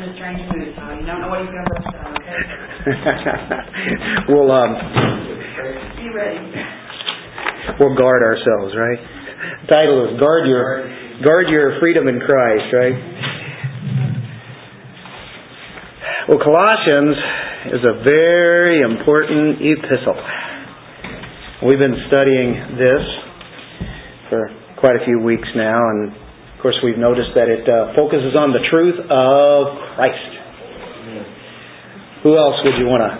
in a strange mood, so you don't know what he's going to okay? we'll um, Be ready. we'll guard ourselves, right? The title is guard your guard your freedom in Christ, right? Well, Colossians is a very important epistle. We've been studying this for quite a few weeks now, and of course, we've noticed that it uh, focuses on the truth of Christ. Who else would you want to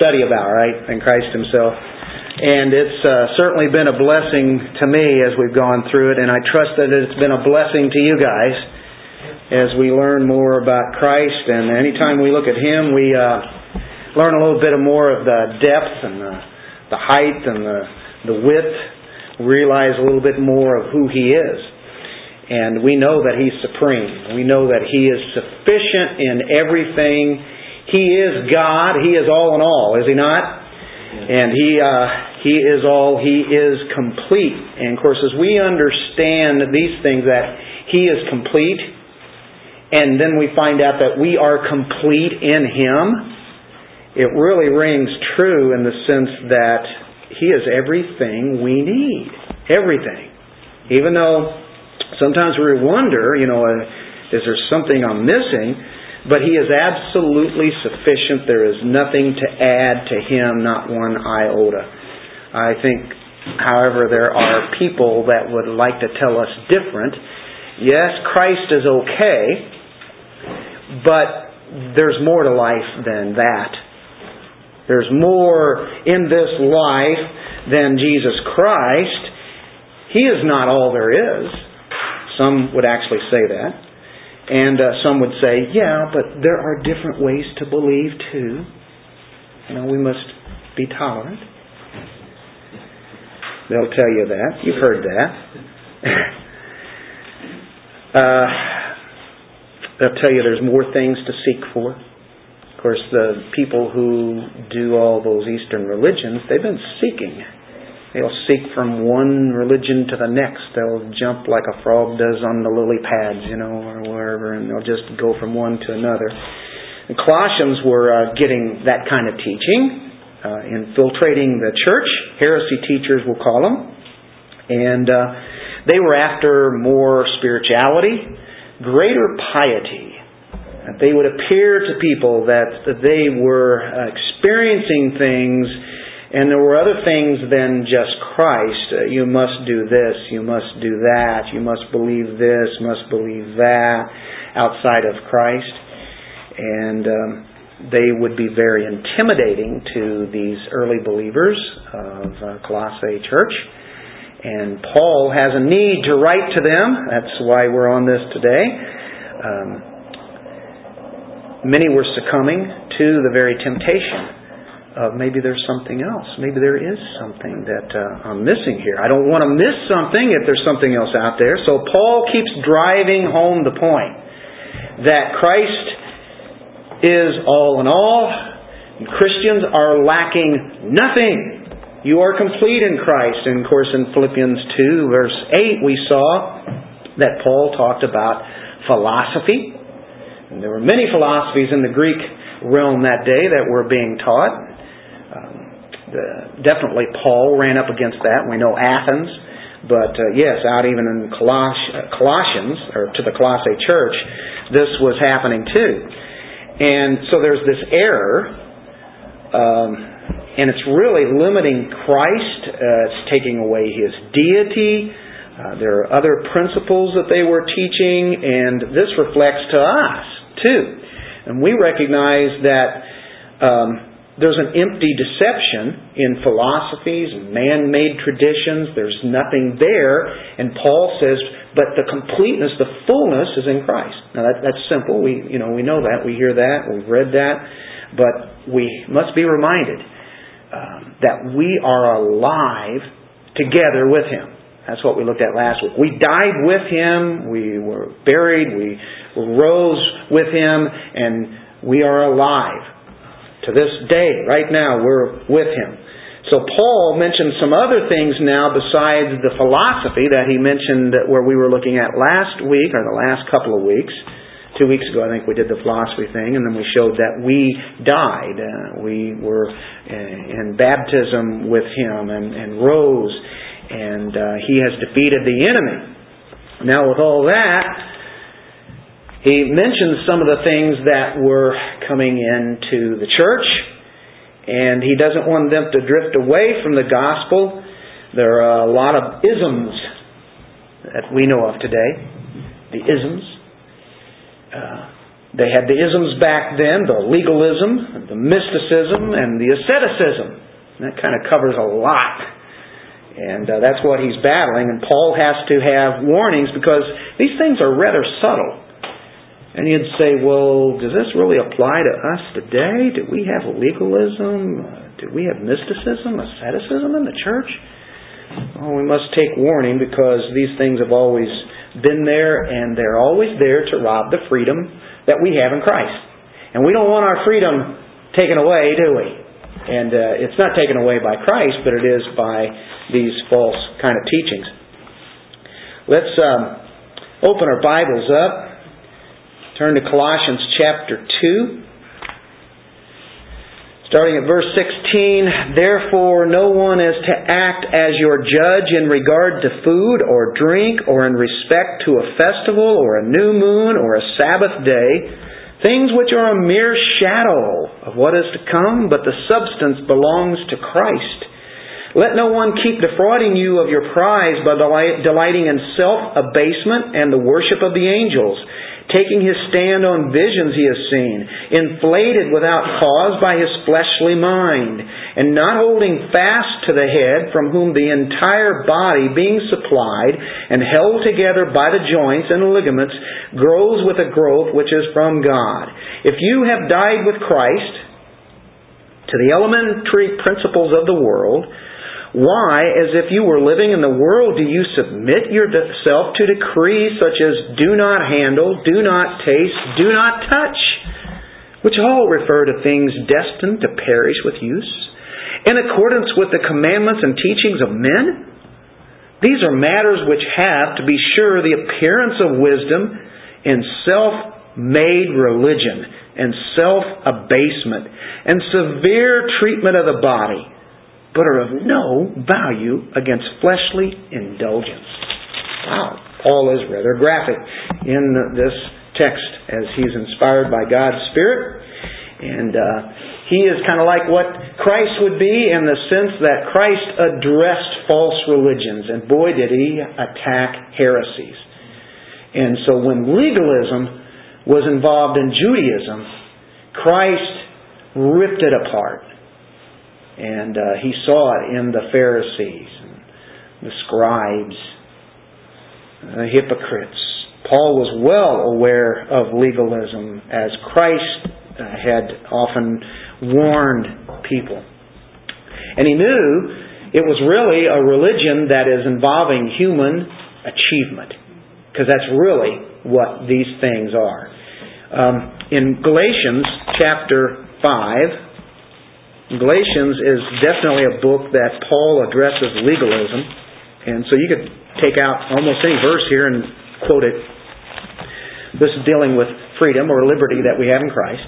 study about, right, than Christ Himself? And it's uh, certainly been a blessing to me as we've gone through it, and I trust that it's been a blessing to you guys as we learn more about Christ. And anytime we look at Him, we uh, learn a little bit more of the depth and the, the height and the, the width. Realize a little bit more of who He is. And we know that He's supreme. We know that He is sufficient in everything. He is God. He is all in all, is He not? And He uh, He is all. He is complete. And of course, as we understand these things, that He is complete, and then we find out that we are complete in Him, it really rings true in the sense that He is everything we need. Everything. Even though sometimes we wonder, you know, uh, is there something I'm missing? But He is absolutely sufficient. There is nothing to add to Him, not one iota. I think, however, there are people that would like to tell us different. Yes, Christ is okay, but there's more to life than that. There's more in this life than Jesus Christ. He is not all there is. Some would actually say that. And uh, some would say, yeah, but there are different ways to believe too. You know, we must be tolerant. They'll tell you that. You've heard that. uh, They'll tell you there's more things to seek for. Of course, the people who do all those Eastern religions, they've been seeking. They'll seek from one religion to the next. They'll jump like a frog does on the lily pads, you know, or wherever, and they'll just go from one to another. The Colossians were uh, getting that kind of teaching, uh, infiltrating the church. Heresy teachers, we'll call them. And uh, they were after more spirituality greater piety. They would appear to people that, that they were uh, experiencing things and there were other things than just Christ. Uh, you must do this, you must do that, you must believe this, must believe that outside of Christ. And um, they would be very intimidating to these early believers of uh, Colossae Church. And Paul has a need to write to them. That's why we're on this today. Um, many were succumbing to the very temptation of maybe there's something else. Maybe there is something that uh, I'm missing here. I don't want to miss something if there's something else out there. So Paul keeps driving home the point that Christ is all in all, Christians are lacking nothing. You are complete in Christ. And of course, in Philippians 2, verse 8, we saw that Paul talked about philosophy. And there were many philosophies in the Greek realm that day that were being taught. The, definitely, Paul ran up against that. We know Athens. But uh, yes, out even in Coloss- uh, Colossians, or to the Colossae church, this was happening too. And so there's this error. Um, and it's really limiting Christ. Uh, it's taking away his deity. Uh, there are other principles that they were teaching, and this reflects to us too. And we recognize that um, there's an empty deception in philosophies and man-made traditions. There's nothing there, and Paul says, but the completeness, the fullness, is in Christ. Now that, that's simple. We you know we know that. We hear that. We've read that. But we must be reminded um, that we are alive together with Him. That's what we looked at last week. We died with Him, we were buried, we rose with Him, and we are alive. To this day, right now, we're with Him. So Paul mentioned some other things now besides the philosophy that he mentioned where we were looking at last week or the last couple of weeks two weeks ago, I think we did the philosophy thing, and then we showed that we died. Uh, we were in baptism with Him and, and rose, and uh, He has defeated the enemy. Now, with all that, He mentions some of the things that were coming into the church, and He doesn't want them to drift away from the gospel. There are a lot of isms that we know of today. The isms. Uh, they had the isms back then, the legalism, the mysticism, and the asceticism. And that kind of covers a lot. And uh, that's what he's battling. And Paul has to have warnings because these things are rather subtle. And you'd say, well, does this really apply to us today? Do we have legalism? Do we have mysticism, asceticism in the church? Well, we must take warning because these things have always been there and they're always there to rob the freedom that we have in Christ. And we don't want our freedom taken away, do we? And uh, it's not taken away by Christ, but it is by these false kind of teachings. Let's um, open our Bibles up. Turn to Colossians chapter 2. Starting at verse 16, therefore no one is to act as your judge in regard to food or drink or in respect to a festival or a new moon or a Sabbath day, things which are a mere shadow of what is to come, but the substance belongs to Christ. Let no one keep defrauding you of your prize by delighting in self-abasement and the worship of the angels taking his stand on visions he has seen, inflated without cause by his fleshly mind, and not holding fast to the head, from whom the entire body, being supplied and held together by the joints and ligaments, grows with a growth which is from God. If you have died with Christ to the elementary principles of the world, why, as if you were living in the world, do you submit yourself to decrees such as do not handle, do not taste, do not touch, which all refer to things destined to perish with use, in accordance with the commandments and teachings of men? These are matters which have, to be sure, the appearance of wisdom in self made religion and self abasement and severe treatment of the body but are of no value against fleshly indulgence. Wow, Paul is rather graphic in this text as he's inspired by God's Spirit. And uh, he is kind of like what Christ would be in the sense that Christ addressed false religions, and boy, did he attack heresies. And so when legalism was involved in Judaism, Christ ripped it apart and uh, he saw it in the Pharisees, and the scribes, the hypocrites. Paul was well aware of legalism as Christ uh, had often warned people. And he knew it was really a religion that is involving human achievement, because that's really what these things are. Um, in Galatians chapter 5, Galatians is definitely a book that Paul addresses legalism. And so you could take out almost any verse here and quote it. This is dealing with freedom or liberty that we have in Christ.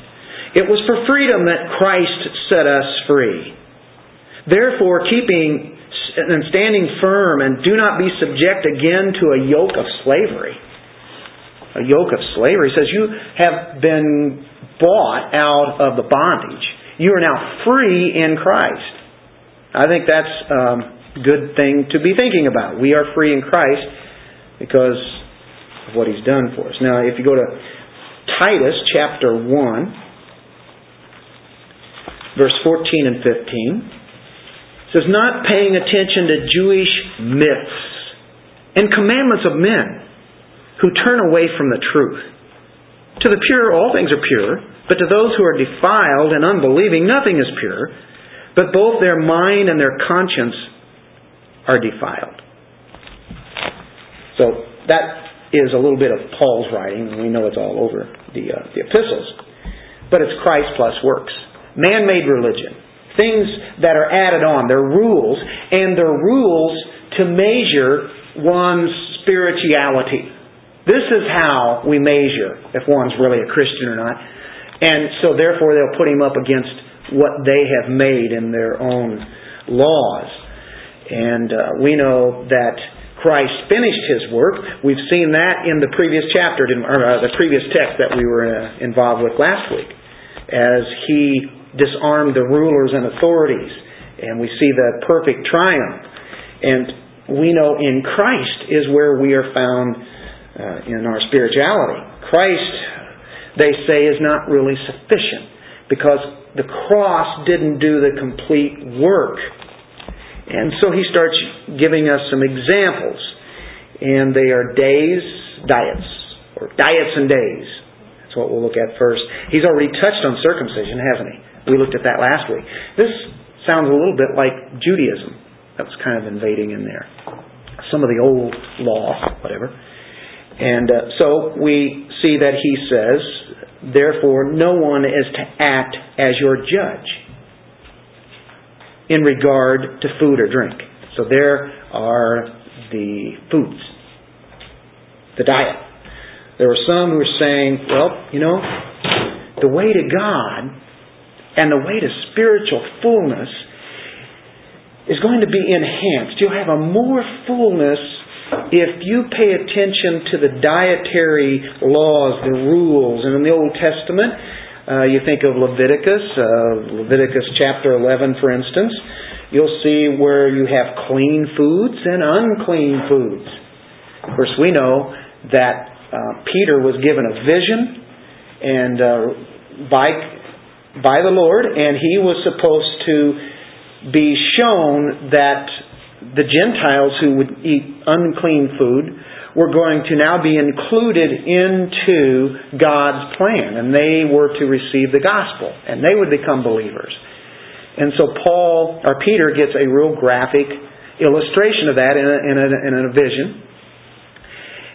It was for freedom that Christ set us free. Therefore, keeping and standing firm and do not be subject again to a yoke of slavery. A yoke of slavery says you have been bought out of the bondage you are now free in Christ. I think that's a good thing to be thinking about. We are free in Christ because of what He's done for us. Now, if you go to Titus chapter 1, verse 14 and 15, it says, Not paying attention to Jewish myths and commandments of men who turn away from the truth. To the pure, all things are pure but to those who are defiled and unbelieving, nothing is pure, but both their mind and their conscience are defiled. So that is a little bit of Paul's writing, and we know it's all over the, uh, the epistles. But it's Christ plus works. Man made religion. Things that are added on. They're rules, and they're rules to measure one's spirituality. This is how we measure if one's really a Christian or not. And so therefore they'll put him up against what they have made in their own laws. And uh, we know that Christ finished his work. We've seen that in the previous chapter, or uh, the previous text that we were uh, involved with last week, as he disarmed the rulers and authorities, and we see the perfect triumph. And we know in Christ is where we are found uh, in our spirituality. Christ, they say, is not really sufficient because the cross didn't do the complete work. And so he starts giving us some examples. And they are days, diets, or diets and days. That's what we'll look at first. He's already touched on circumcision, hasn't he? We looked at that last week. This sounds a little bit like Judaism. That was kind of invading in there. Some of the old law, whatever. And uh, so we see that he says, Therefore, no one is to act as your judge in regard to food or drink. So there are the foods, the diet. There were some who were saying, well, you know, the way to God and the way to spiritual fullness is going to be enhanced. You'll have a more fullness if you pay attention to the dietary laws, the rules, and in the Old Testament, uh, you think of Leviticus, uh, Leviticus chapter 11, for instance, you'll see where you have clean foods and unclean foods. Of course, we know that uh, Peter was given a vision and uh, by by the Lord, and he was supposed to be shown that the Gentiles who would eat unclean food were going to now be included into God's plan, and they were to receive the gospel, and they would become believers. And so Paul or Peter gets a real graphic illustration of that in a, in a, in a vision.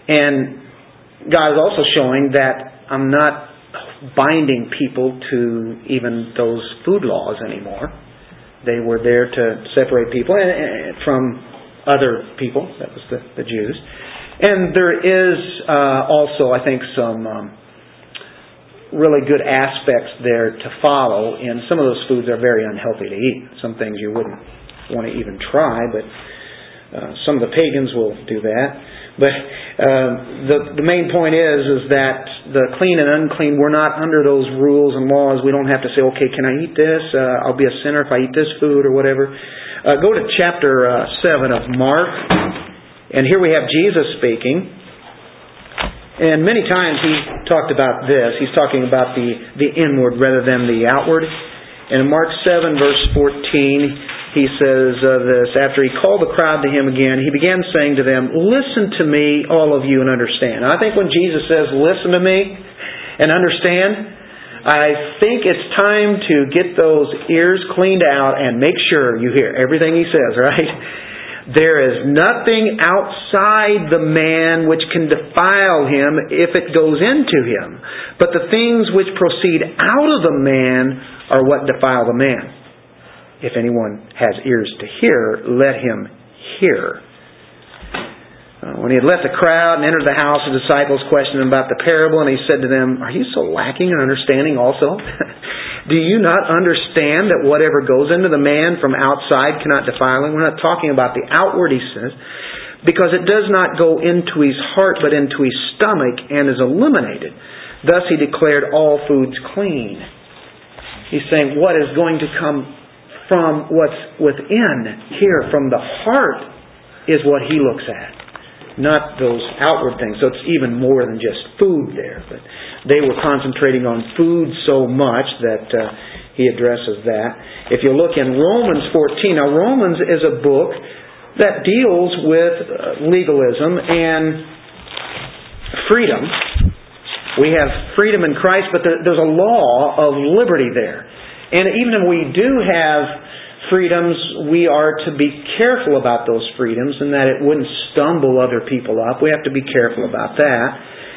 And God is also showing that I'm not binding people to even those food laws anymore. They were there to separate people from other people, that was the, the Jews. And there is uh, also, I think, some um, really good aspects there to follow, and some of those foods are very unhealthy to eat. Some things you wouldn't want to even try, but uh, some of the pagans will do that. But uh, the the main point is is that the clean and unclean we're not under those rules and laws. We don't have to say, okay, can I eat this? Uh, I'll be a sinner if I eat this food or whatever. Uh, go to chapter uh, seven of Mark, and here we have Jesus speaking. And many times he talked about this. He's talking about the the inward rather than the outward. And in Mark seven verse fourteen he says uh, this after he called the crowd to him again, he began saying to them, Listen to me, all of you, and understand. I think when Jesus says, Listen to me and understand, I think it's time to get those ears cleaned out and make sure you hear everything he says, right? There is nothing outside the man which can defile him if it goes into him. But the things which proceed out of the man are what defile the man. If anyone has ears to hear, let him hear. Uh, when he had left the crowd and entered the house, the disciples questioned him about the parable, and he said to them, Are you so lacking in understanding also? Do you not understand that whatever goes into the man from outside cannot defile him? We're not talking about the outward, he says, because it does not go into his heart but into his stomach and is eliminated. Thus he declared all foods clean. He's saying what is going to come from what's within here, from the heart, is what he looks at, not those outward things. So it's even more than just food there. But they were concentrating on food so much that uh, he addresses that. If you look in Romans 14, now Romans is a book that deals with uh, legalism and freedom. We have freedom in Christ, but there's a law of liberty there. And even if we do have freedoms, we are to be careful about those freedoms and that it wouldn't stumble other people up. We have to be careful about that.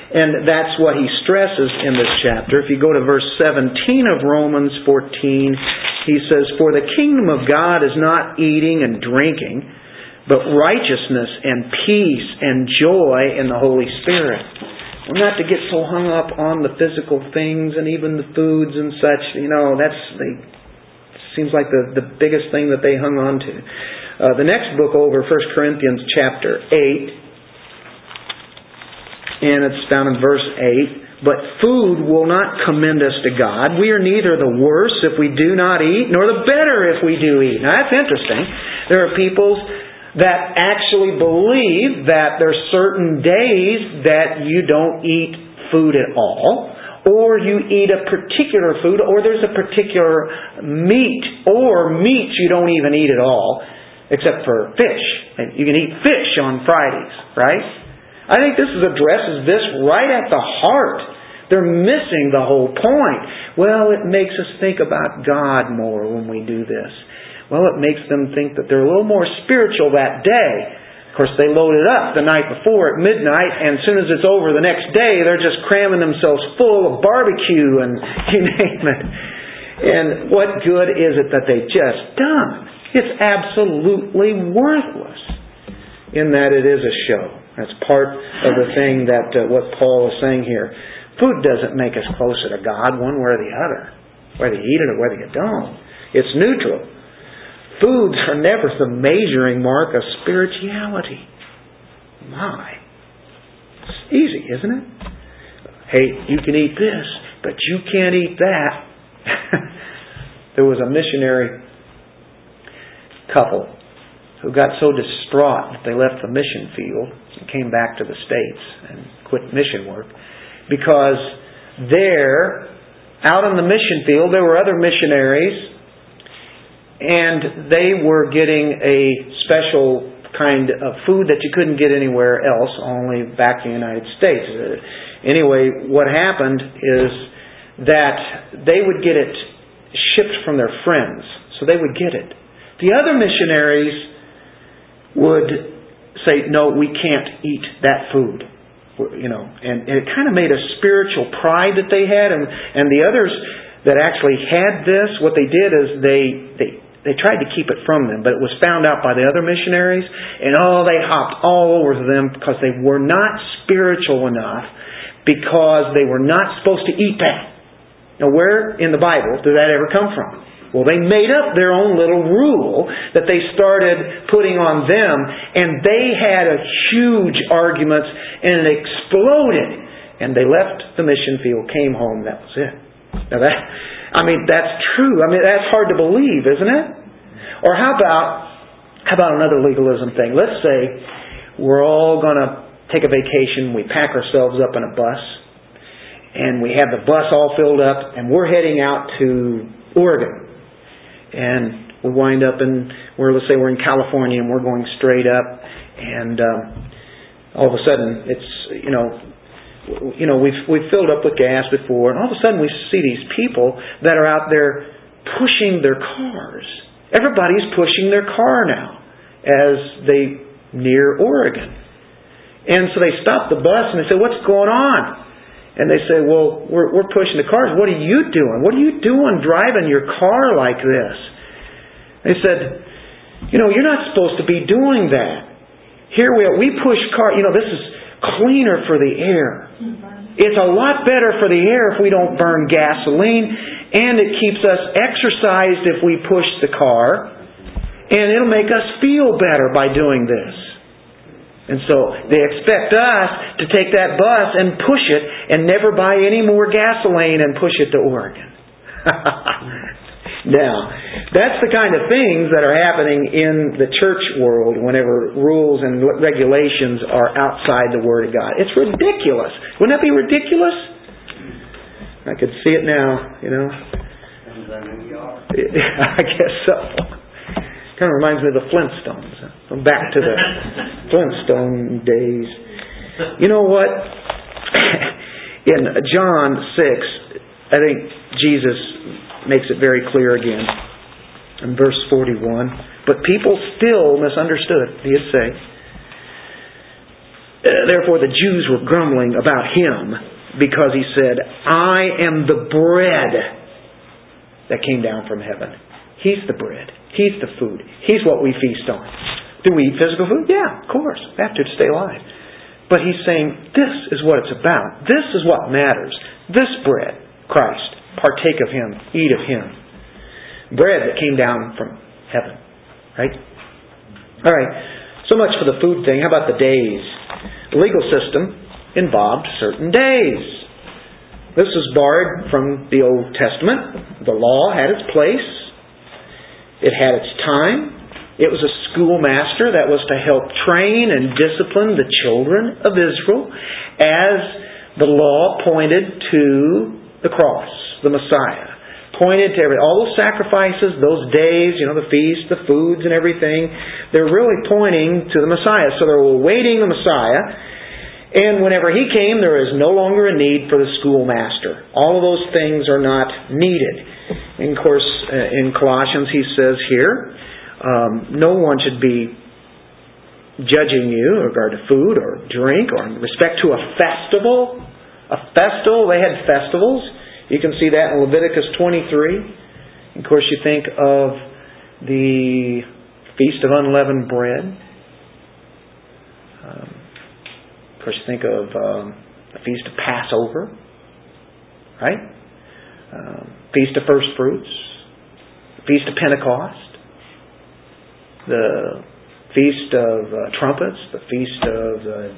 And that's what he stresses in this chapter. If you go to verse 17 of Romans 14, he says, For the kingdom of God is not eating and drinking, but righteousness and peace and joy in the Holy Spirit. Not to get so hung up on the physical things and even the foods and such. You know, that's they seems like the, the biggest thing that they hung on to. Uh, the next book over, 1 Corinthians chapter 8, and it's found in verse 8. But food will not commend us to God. We are neither the worse if we do not eat, nor the better if we do eat. Now that's interesting. There are peoples that actually believe that there's certain days that you don't eat food at all, or you eat a particular food, or there's a particular meat, or meat you don't even eat at all, except for fish. You can eat fish on Fridays, right? I think this addresses this right at the heart. They're missing the whole point. Well, it makes us think about God more when we do this. Well, it makes them think that they're a little more spiritual that day. Of course, they load it up the night before at midnight, and as soon as it's over the next day, they're just cramming themselves full of barbecue and you name it. And what good is it that they've just done? It's absolutely worthless in that it is a show. That's part of the thing that uh, what Paul is saying here. Food doesn't make us closer to God one way or the other, whether you eat it or whether you don't. It's neutral. Foods are never the measuring mark of spirituality. My. It's easy, isn't it? Hey, you can eat this, but you can't eat that. there was a missionary couple who got so distraught that they left the mission field and came back to the States and quit mission work because there, out on the mission field, there were other missionaries and they were getting a special kind of food that you couldn't get anywhere else, only back in the United States. Anyway, what happened is that they would get it shipped from their friends, so they would get it. The other missionaries would say, "No, we can't eat that food." You know, and, it kind of made a spiritual pride that they had, and and the others that actually had this, what they did is they they they tried to keep it from them, but it was found out by the other missionaries, and oh, they hopped all over them because they were not spiritual enough, because they were not supposed to eat that. Now, where in the Bible did that ever come from? Well, they made up their own little rule that they started putting on them, and they had a huge argument, and it exploded. And they left the mission field, came home, that was it. Now that I mean, that's true. I mean, that's hard to believe, isn't it? Or how about how about another legalism thing? Let's say we're all going to take a vacation. We pack ourselves up in a bus, and we have the bus all filled up, and we're heading out to Oregon, and we wind up in where let's say we're in California, and we're going straight up, and um, all of a sudden it's you know you know, we've we've filled up with gas before, and all of a sudden we see these people that are out there pushing their cars. Everybody's pushing their car now as they near Oregon. And so they stop the bus and they say, "What's going on?" And they say, "Well, we're we're pushing the cars. What are you doing? What are you doing driving your car like this?" They said, "You know, you're not supposed to be doing that. Here we are. We push car. You know, this is." cleaner for the air. Mm-hmm. It's a lot better for the air if we don't burn gasoline, and it keeps us exercised if we push the car, and it'll make us feel better by doing this. And so they expect us to take that bus and push it and never buy any more gasoline and push it to Oregon. Now, that's the kind of things that are happening in the church world whenever rules and regulations are outside the Word of God. It's ridiculous. Wouldn't that be ridiculous? I could see it now, you know. I guess so. Kind of reminds me of the Flintstones. I'm back to the Flintstone days. You know what? In John 6, I think Jesus makes it very clear again in verse 41. But people still misunderstood, he'd say. Therefore, the Jews were grumbling about him because he said, I am the bread that came down from heaven. He's the bread. He's the food. He's what we feast on. Do we eat physical food? Yeah, of course. We have to to stay alive. But he's saying this is what it's about. This is what matters. This bread, Christ, partake of him, eat of him. Bread that came down from heaven. Right? All right. So much for the food thing. How about the days? Legal system involved certain days. This is borrowed from the Old Testament. The law had its place. It had its time. It was a schoolmaster that was to help train and discipline the children of Israel as the law pointed to the cross, the Messiah. Pointed to every, all those sacrifices, those days, you know, the feasts, the foods and everything, they're really pointing to the Messiah. So they're awaiting the Messiah. And whenever he came, there is no longer a need for the schoolmaster. All of those things are not needed. And of course, uh, in Colossians, he says here, um, no one should be judging you in regard to food or drink or in respect to a festival. A festival, they had festivals. You can see that in Leviticus 23. Of course, you think of the Feast of Unleavened Bread. Um, of course, think of um, the Feast of Passover, right? Um, Feast of First Fruits, Feast of Pentecost the Feast of uh, Trumpets, the Feast of the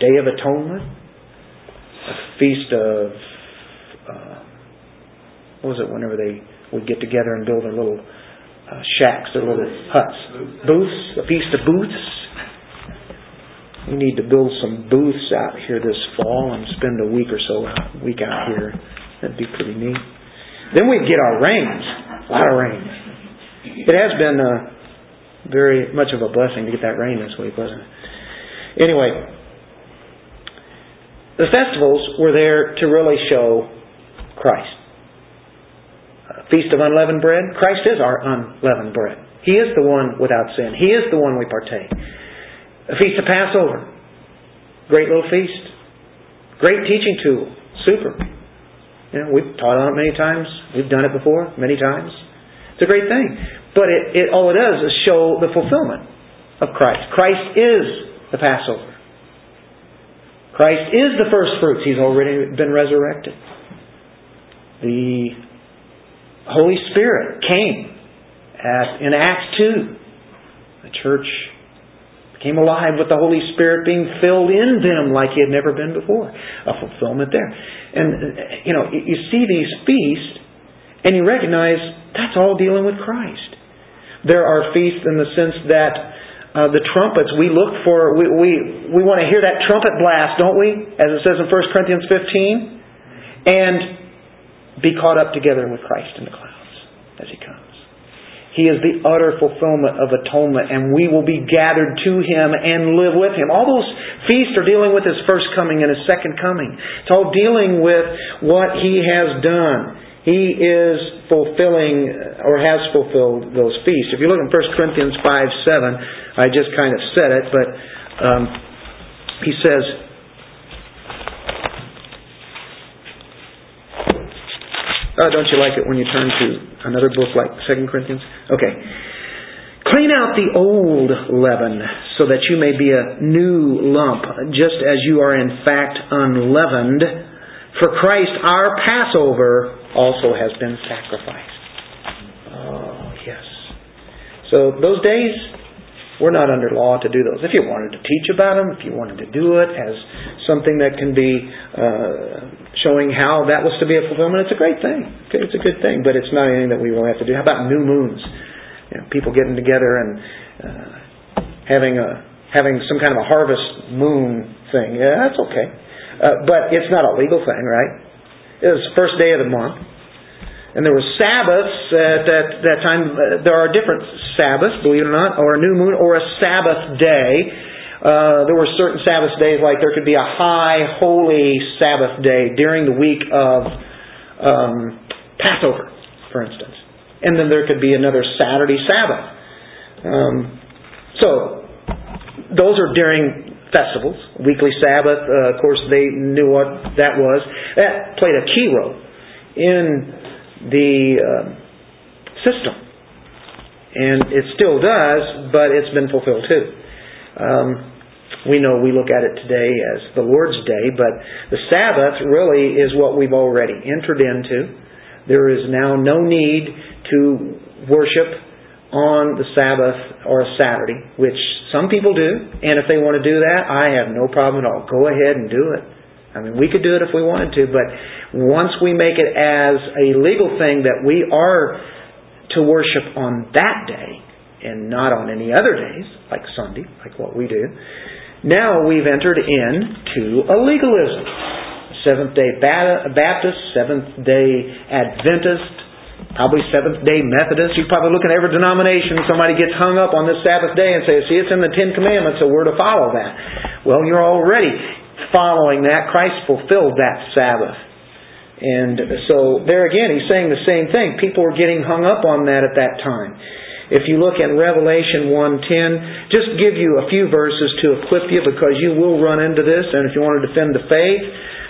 Day of Atonement, the Feast of, uh, what was it, whenever they would get together and build their little uh, shacks, their little huts. Booths, the Feast of Booths. We need to build some booths out here this fall and spend a week or so, a week out here. That'd be pretty neat. Then we'd get our rains. A lot of rain. It has been uh, very much of a blessing to get that rain this week, wasn't it? Anyway, the festivals were there to really show Christ. Feast of Unleavened Bread, Christ is our unleavened bread. He is the one without sin. He is the one we partake. A Feast of Passover, great little feast. Great teaching tool. Super. You know, we've taught on it many times. We've done it before many times. It's a great thing. But it, it, all it does is show the fulfillment of Christ. Christ is the Passover. Christ is the first fruits. He's already been resurrected. The Holy Spirit came at, in Acts 2. The church became alive with the Holy Spirit being filled in them like he had never been before. A fulfillment there. And, you know, you see these feasts and you recognize that's all dealing with Christ. There are feasts in the sense that uh, the trumpets, we look for, we, we, we want to hear that trumpet blast, don't we? As it says in 1 Corinthians 15. And be caught up together with Christ in the clouds as He comes. He is the utter fulfillment of atonement, and we will be gathered to Him and live with Him. All those feasts are dealing with His first coming and His second coming. It's all dealing with what He has done. He is fulfilling or has fulfilled those feasts. If you look in 1 Corinthians 5 7, I just kind of said it, but um, he says, Oh, don't you like it when you turn to another book like Second Corinthians? Okay. Clean out the old leaven so that you may be a new lump, just as you are in fact unleavened. For Christ, our Passover, also has been sacrificed. Oh, yes. So those days, we're not under law to do those. If you wanted to teach about them, if you wanted to do it as something that can be uh, showing how that was to be a fulfillment, it's a great thing. Okay, it's a good thing, but it's not anything that we will have to do. How about new moons? You know, people getting together and uh, having a having some kind of a harvest moon thing. Yeah, that's okay, uh, but it's not a legal thing, right? It was the first day of the month. And there were Sabbaths at that, that time. There are different Sabbaths, believe it or not, or a new moon, or a Sabbath day. Uh, there were certain Sabbath days, like there could be a high holy Sabbath day during the week of um, Passover, for instance. And then there could be another Saturday Sabbath. Um, so, those are during festivals, weekly Sabbath. Uh, of course, they knew what that was. That played a key role in the uh, system. and it still does, but it's been fulfilled too. Um, we know we look at it today as the Lord's Day, but the Sabbath really is what we've already entered into. There is now no need to worship on the Sabbath or a Saturday, which some people do, and if they want to do that, I have no problem at all. Go ahead and do it. I mean, we could do it if we wanted to, but once we make it as a legal thing that we are to worship on that day and not on any other days, like Sunday, like what we do, now we've entered into a legalism. Seventh day Baptist, Seventh day Adventist, probably Seventh day Methodist. You probably look at every denomination, somebody gets hung up on this Sabbath day and say, see, it's in the Ten Commandments, so we're to follow that. Well, you're already following that. Christ fulfilled that Sabbath. And so there again, he's saying the same thing. People were getting hung up on that at that time. If you look at Revelation 1.10, just give you a few verses to equip you because you will run into this and if you want to defend the faith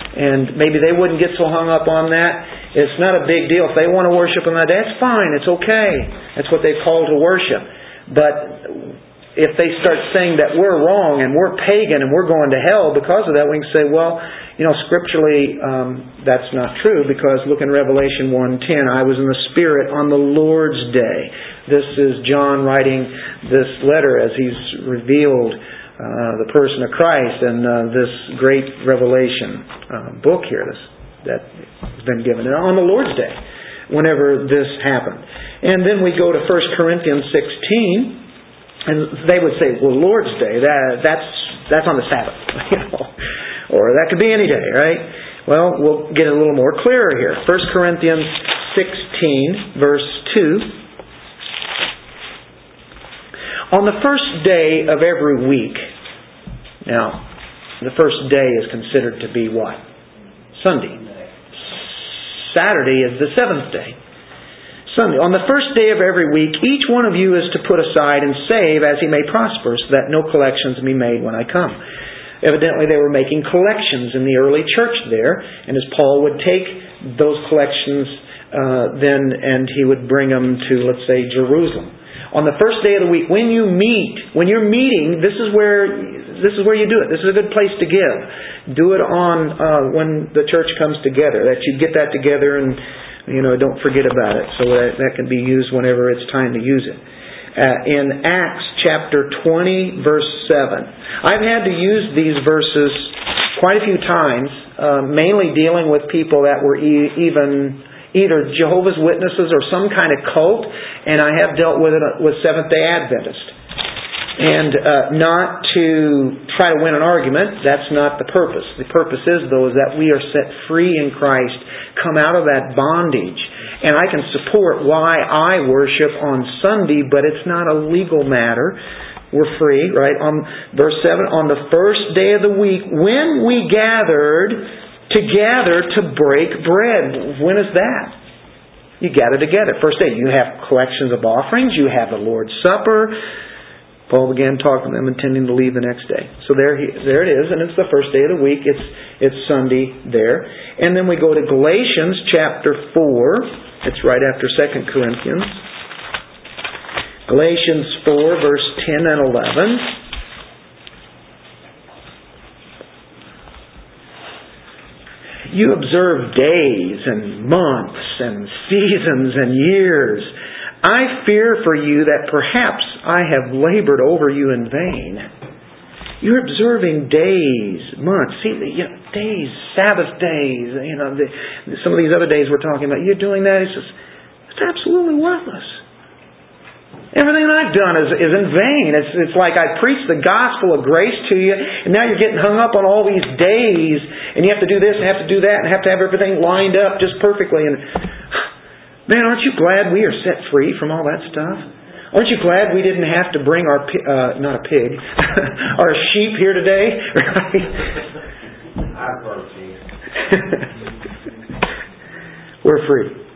and maybe they wouldn't get so hung up on that, it's not a big deal. If they want to worship on that that's fine. It's okay. That's what they call to worship. But if they start saying that we're wrong and we're pagan and we're going to hell because of that, we can say, well, you know, scripturally, um, that's not true because look in Revelation 1.10, I was in the Spirit on the Lord's day. This is John writing this letter as he's revealed uh, the person of Christ and uh, this great Revelation uh, book here this, that has been given on the Lord's day whenever this happened. And then we go to 1 Corinthians 16 and they would say, well, Lord's Day, that, that's, that's on the Sabbath. Or that could be any day, right? Well, we'll get a little more clearer here. 1 Corinthians 16, verse 2. On the first day of every week, now, the first day is considered to be what? Sunday. Saturday is the seventh day. Sunday. On the first day of every week, each one of you is to put aside and save as he may prosper, so that no collections be made when I come. Evidently, they were making collections in the early church there, and as Paul would take those collections uh, then and he would bring them to, let's say, Jerusalem. On the first day of the week, when you meet, when you're meeting, this is where this is where you do it. This is a good place to give. Do it on uh, when the church comes together. That you get that together and you know don't forget about it. So that that can be used whenever it's time to use it uh, in Acts chapter 20, verse 7. I've had to use these verses quite a few times, uh, mainly dealing with people that were e- even either Jehovah's Witnesses or some kind of cult, and I have dealt with it uh, with Seventh day Adventists. And uh, not to try to win an argument, that's not the purpose. The purpose is, though, is that we are set free in Christ, come out of that bondage and I can support why I worship on Sunday, but it's not a legal matter. We're free, right? On verse 7, on the first day of the week, when we gathered together to break bread. When is that? You gather together. First day, you have collections of offerings, you have the Lord's Supper, Paul began talking to them, intending to leave the next day. So there, he, there it is, and it's the first day of the week. It's it's Sunday there, and then we go to Galatians chapter four. It's right after Second Corinthians. Galatians four, verse ten and eleven. You observe days and months and seasons and years. I fear for you that perhaps I have labored over you in vain. You're observing days, months, see, you know, days, Sabbath days. You know, the, some of these other days we're talking about. You're doing that. It's just, it's absolutely worthless. Everything I've done is, is in vain. It's, it's like I preached the gospel of grace to you, and now you're getting hung up on all these days, and you have to do this and have to do that, and have to have everything lined up just perfectly. And Man, aren't you glad we are set free from all that stuff? Aren't you glad we didn't have to bring our, uh, not a pig, our sheep here today? We're free.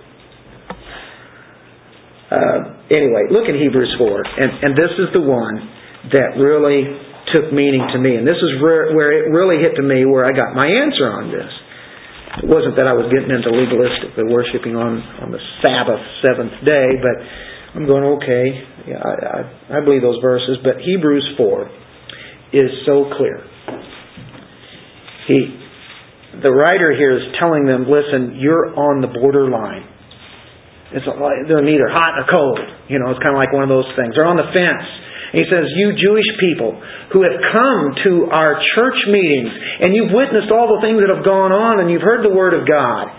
Uh, anyway, look at Hebrews 4. And, and this is the one that really took meaning to me. And this is where, where it really hit to me where I got my answer on this. It wasn't that I was getting into legalistic, the worshiping on, on the Sabbath, seventh day, but I'm going, okay, yeah, I, I, I believe those verses, but Hebrews 4 is so clear. He, the writer here is telling them, listen, you're on the borderline. It's like they're neither hot nor cold. You know, it's kind of like one of those things. They're on the fence. he says, You Jewish people who have come to our church meetings and you've witnessed all the things that have gone on and you've heard the Word of God.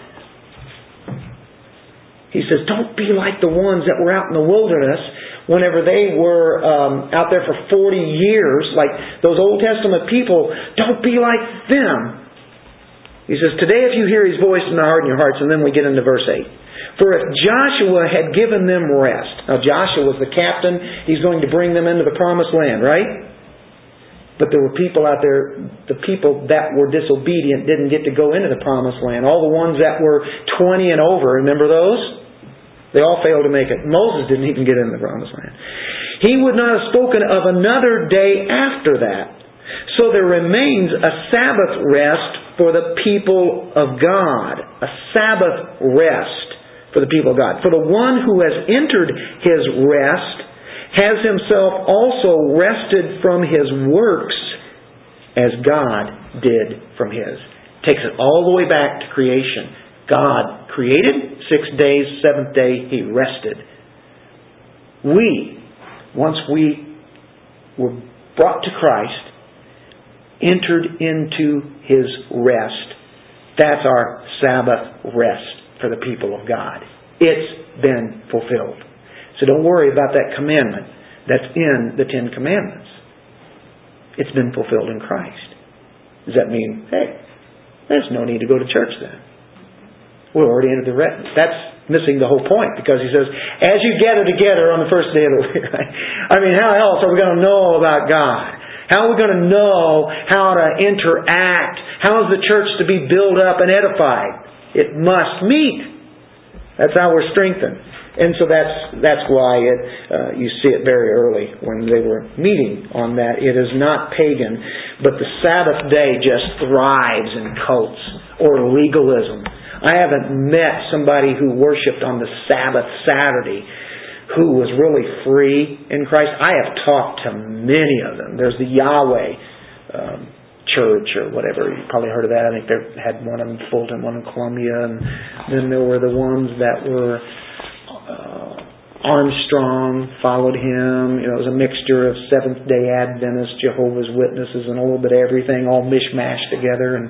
He says, Don't be like the ones that were out in the wilderness whenever they were um, out there for 40 years, like those Old Testament people. Don't be like them. He says, Today if you hear His voice in the heart in your hearts, and then we get into verse 8. For if Joshua had given them rest, now Joshua was the captain, he's going to bring them into the promised land, right? But there were people out there, the people that were disobedient didn't get to go into the promised land. All the ones that were 20 and over, remember those? They all failed to make it. Moses didn't even get into the promised land. He would not have spoken of another day after that. So there remains a Sabbath rest for the people of God. A Sabbath rest for the people of God. For the one who has entered his rest has himself also rested from his works as God did from his. Takes it all the way back to creation. God created, six days, seventh day, he rested. We, once we were brought to Christ, entered into his rest. That's our Sabbath rest for the people of God. It's been fulfilled. So don't worry about that commandment that's in the Ten Commandments. It's been fulfilled in Christ. Does that mean, hey, there's no need to go to church then? We're already into the rest. That's missing the whole point because he says, as you gather together on the first day of the week, right? I mean, how else are we going to know about God? How are we going to know how to interact? How is the church to be built up and edified? It must meet. That's how we're strengthened. And so that's that's why it, uh, you see it very early when they were meeting on that. It is not pagan, but the Sabbath day just thrives in cults or legalism. I haven't met somebody who worshipped on the Sabbath Saturday who was really free in Christ. I have talked to many of them. There's the Yahweh um, church or whatever. You probably heard of that. I think they had one in Fulton, one in Columbia, and then there were the ones that were uh, Armstrong followed him. You know, it was a mixture of Seventh Day Adventists, Jehovah's Witnesses, and a little bit of everything, all mishmashed together. And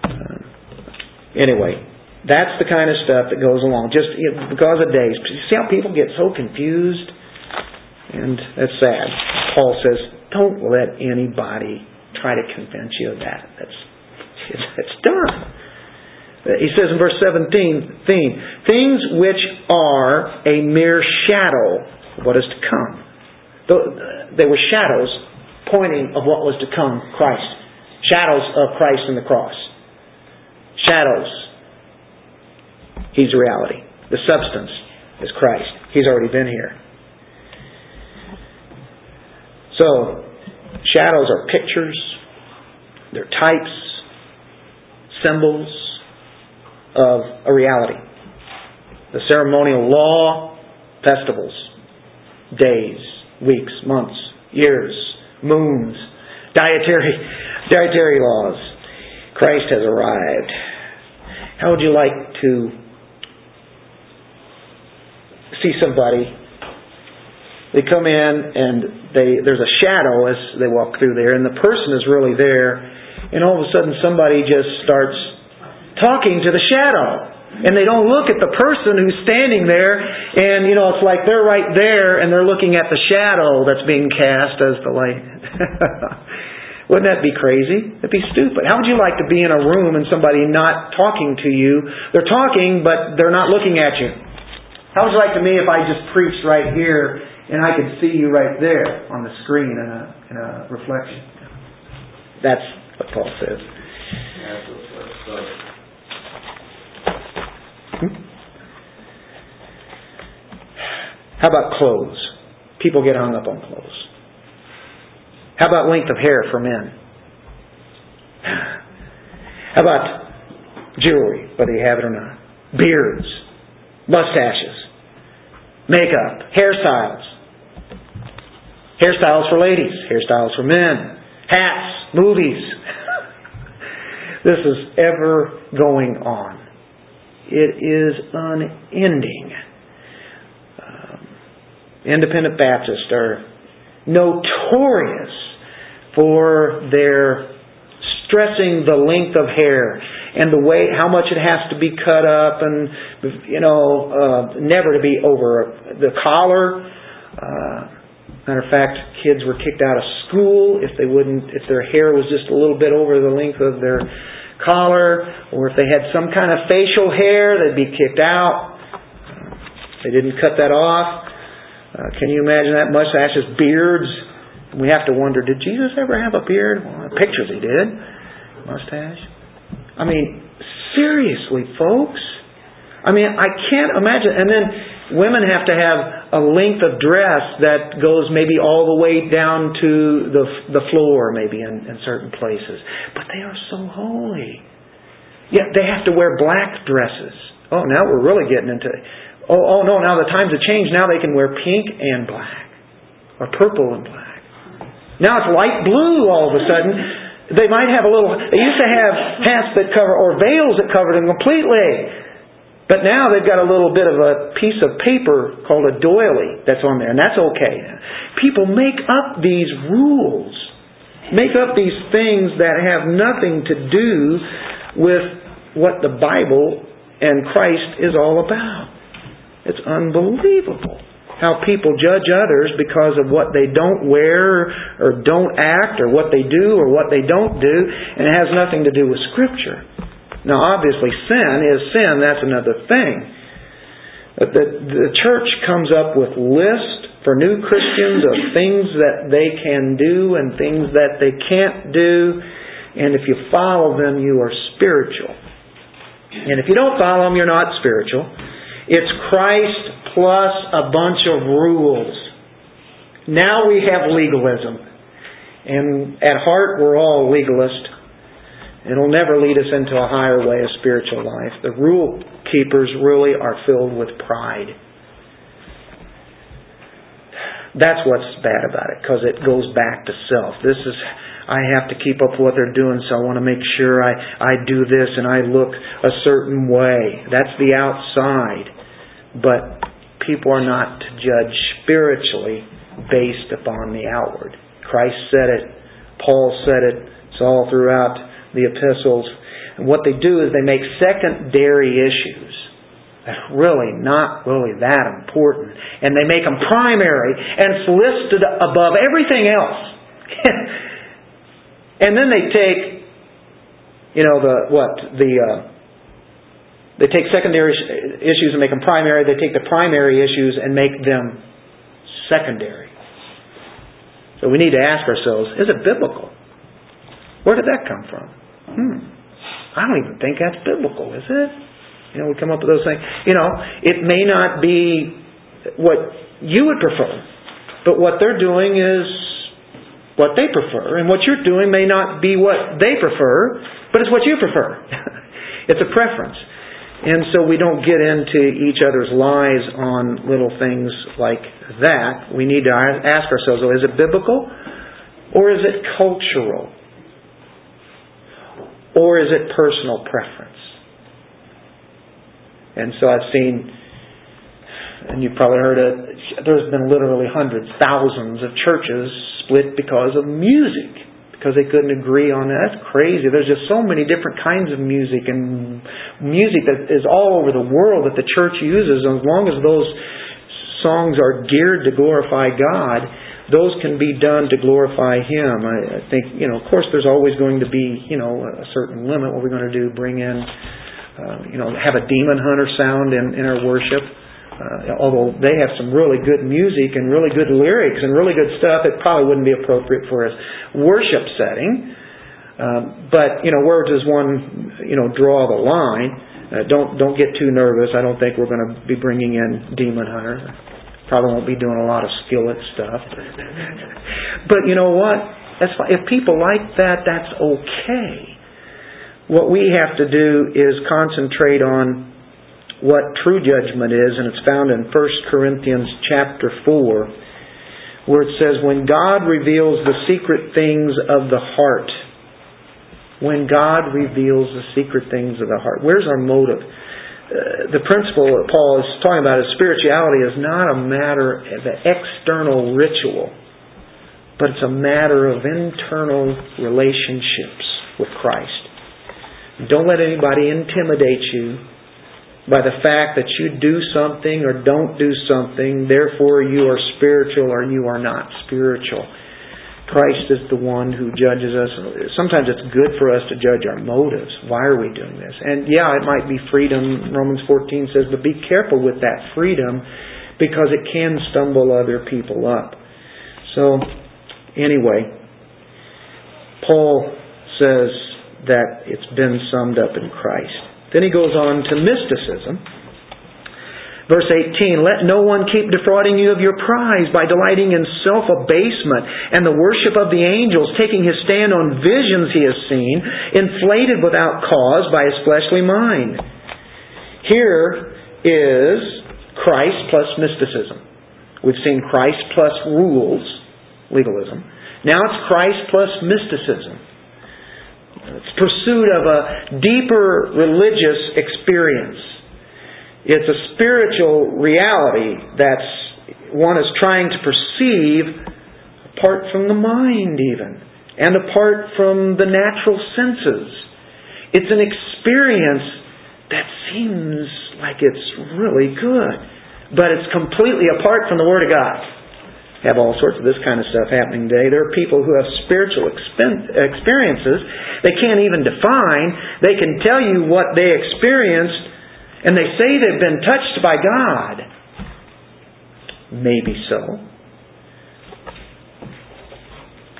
uh, anyway, that's the kind of stuff that goes along just you know, because of days. See how people get so confused, and that's sad. Paul says, "Don't let anybody try to convince you of that. That's it's done. He says in verse 17, things which are a mere shadow of what is to come. Uh, they were shadows pointing of what was to come, Christ. Shadows of Christ in the cross. Shadows. He's reality. The substance is Christ. He's already been here. So, Shadows are pictures, they're types, symbols of a reality. The ceremonial law, festivals, days, weeks, months, years, moons, dietary, dietary laws. Christ has arrived. How would you like to see somebody? They come in and they there's a shadow as they walk through there, and the person is really there, and all of a sudden somebody just starts talking to the shadow. And they don't look at the person who's standing there, and you know, it's like they're right there and they're looking at the shadow that's being cast as the light. Wouldn't that be crazy? That'd be stupid. How would you like to be in a room and somebody not talking to you? They're talking, but they're not looking at you. How would you like to me if I just preached right here and I could see you right there on the screen in a, in a reflection. That's what Paul says. Hmm? How about clothes? People get hung up on clothes. How about length of hair for men? How about jewelry, whether you have it or not? Beards, mustaches. makeup, hairstyles. Hairstyles for ladies, hairstyles for men, hats, movies. This is ever going on. It is unending. Um, Independent Baptists are notorious for their stressing the length of hair and the way how much it has to be cut up and you know uh, never to be over the collar uh, matter of fact kids were kicked out of school if they wouldn't if their hair was just a little bit over the length of their collar or if they had some kind of facial hair they'd be kicked out they didn't cut that off uh, can you imagine that mustaches beards we have to wonder, did Jesus ever have a beard? Well, pictures he did. Mustache. I mean, seriously, folks. I mean, I can't imagine. And then women have to have a length of dress that goes maybe all the way down to the the floor, maybe in, in certain places. But they are so holy. Yet they have to wear black dresses. Oh, now we're really getting into. Oh, oh no! Now the times have changed. Now they can wear pink and black, or purple and black. Now it's light blue all of a sudden. They might have a little, they used to have hats that cover, or veils that covered them completely. But now they've got a little bit of a piece of paper called a doily that's on there, and that's okay. People make up these rules, make up these things that have nothing to do with what the Bible and Christ is all about. It's unbelievable how people judge others because of what they don't wear or don't act or what they do or what they don't do, and it has nothing to do with Scripture. Now, obviously, sin is sin. That's another thing. But the, the church comes up with lists for new Christians of things that they can do and things that they can't do. And if you follow them, you are spiritual. And if you don't follow them, you're not spiritual. It's Christ plus a bunch of rules. Now we have legalism. And at heart, we're all legalist. It'll never lead us into a higher way of spiritual life. The rule keepers really are filled with pride. That's what's bad about it, because it goes back to self. This is, I have to keep up with what they're doing, so I want to make sure I, I do this and I look a certain way. That's the outside. But people are not to judge spiritually based upon the outward. Christ said it. Paul said it. It's all throughout the epistles. And what they do is they make secondary issues really not really that important. And they make them primary and it's listed above everything else. and then they take, you know, the what the uh, they take secondary issues and make them primary. They take the primary issues and make them secondary. So we need to ask ourselves, is it biblical? Where did that come from? Hmm. I don't even think that's biblical, is it? You know, we come up with those things. You know, it may not be what you would prefer, but what they're doing is what they prefer, and what you're doing may not be what they prefer, but it's what you prefer. it's a preference. And so we don't get into each other's lies on little things like that. We need to ask ourselves, well, is it biblical? Or is it cultural? Or is it personal preference? And so I've seen, and you've probably heard it, there's been literally hundreds, thousands of churches split because of music because they couldn't agree on that. That's crazy. There's just so many different kinds of music and music that is all over the world that the church uses. And as long as those songs are geared to glorify God, those can be done to glorify Him. I, think, you know, of course, there's always going to be, you know, a certain limit. What we're going to do, bring in, uh, you know, have a Demon Hunter sound in, in our worship. Uh, although they have some really good music and really good lyrics and really good stuff, it probably wouldn't be appropriate for a worship setting. Um, but you know, where does one you know draw the line? Uh, don't don't get too nervous. I don't think we're going to be bringing in demon hunters. Probably won't be doing a lot of Skillet stuff. but you know what? That's fine. If people like that, that's okay. What we have to do is concentrate on what true judgment is, and it's found in 1 Corinthians chapter 4, where it says, When God reveals the secret things of the heart, when God reveals the secret things of the heart, where's our motive? The principle that Paul is talking about is spirituality is not a matter of external ritual, but it's a matter of internal relationships with Christ. Don't let anybody intimidate you by the fact that you do something or don't do something, therefore you are spiritual or you are not spiritual. Christ is the one who judges us. Sometimes it's good for us to judge our motives. Why are we doing this? And yeah, it might be freedom. Romans 14 says, but be careful with that freedom because it can stumble other people up. So, anyway, Paul says that it's been summed up in Christ. Then he goes on to mysticism. Verse 18, let no one keep defrauding you of your prize by delighting in self abasement and the worship of the angels, taking his stand on visions he has seen, inflated without cause by his fleshly mind. Here is Christ plus mysticism. We've seen Christ plus rules, legalism. Now it's Christ plus mysticism. It's pursuit of a deeper religious experience. It's a spiritual reality that's one is trying to perceive apart from the mind even and apart from the natural senses. It's an experience that seems like it's really good, but it's completely apart from the Word of God have all sorts of this kind of stuff happening today. There are people who have spiritual experiences they can't even define. They can tell you what they experienced, and they say they've been touched by God. Maybe so.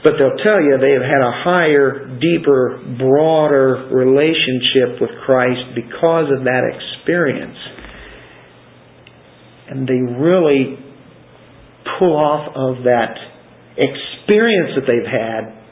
But they'll tell you they've had a higher, deeper, broader relationship with Christ because of that experience. And they really pull off of that experience that they've had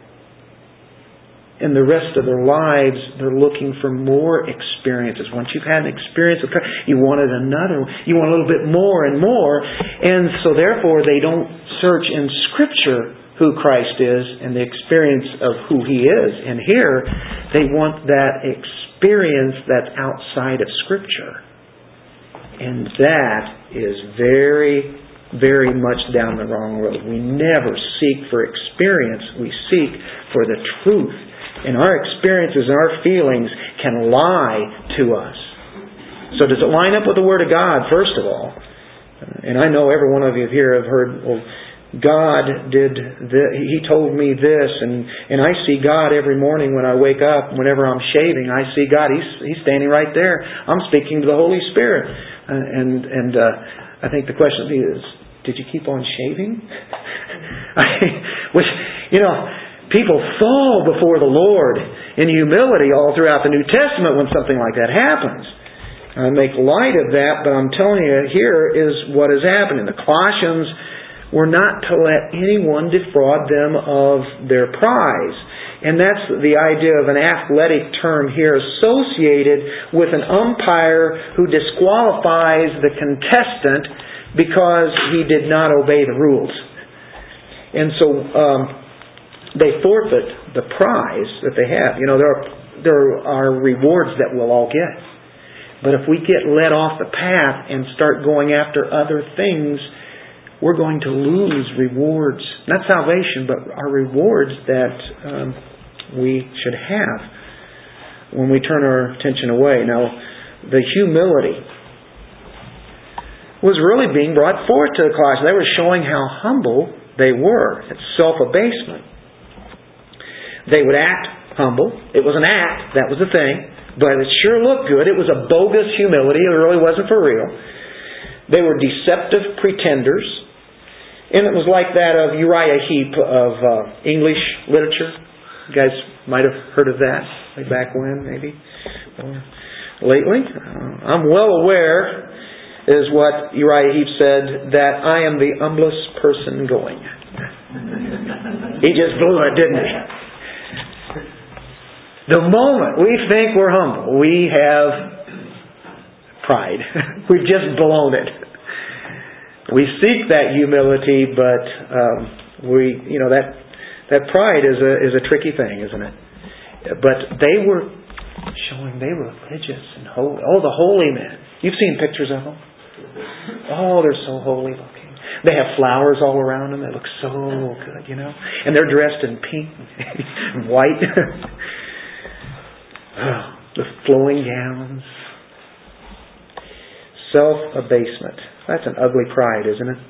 in the rest of their lives, they're looking for more experiences. Once you've had an experience, you wanted another. You want a little bit more and more. And so therefore, they don't search in Scripture who Christ is and the experience of who He is. And here, they want that experience that's outside of Scripture. And that is very very much down the wrong road. We never seek for experience, we seek for the truth. And our experiences and our feelings can lie to us. So does it line up with the Word of God, first of all? And I know every one of you here have heard, well, God did this, He told me this, and, and I see God every morning when I wake up, whenever I'm shaving, I see God, He's, He's standing right there. I'm speaking to the Holy Spirit. Uh, and and uh, I think the question is, did you keep on shaving? I, which, you know, people fall before the Lord in humility all throughout the New Testament when something like that happens. I make light of that, but I'm telling you, here is what is happening. The Colossians were not to let anyone defraud them of their prize. And that's the idea of an athletic term here associated with an umpire who disqualifies the contestant because he did not obey the rules. And so um, they forfeit the prize that they have. You know, there are, there are rewards that we'll all get. But if we get led off the path and start going after other things, we're going to lose rewards. Not salvation, but our rewards that um, we should have when we turn our attention away. Now, the humility was really being brought forth to the Colossians. They were showing how humble they were. It's self abasement. They would act humble. It was an act, that was the thing, but it sure looked good. It was a bogus humility. It really wasn't for real. They were deceptive pretenders. And it was like that of Uriah Heep of uh, English literature. You guys might have heard of that, way back when, maybe, or lately. Uh, I'm well aware is what Uriah Heep said, that I am the humblest person going. he just blew it, didn't he? The moment we think we're humble, we have pride. We've just blown it. We seek that humility, but um, we, you know, that that pride is a is a tricky thing, isn't it? But they were showing they were religious and holy. Oh, the holy men. You've seen pictures of them. Oh, they're so holy looking. They have flowers all around them. They look so good, you know. And they're dressed in pink and white. the flowing gowns. Self abasement. That's an ugly pride, isn't it?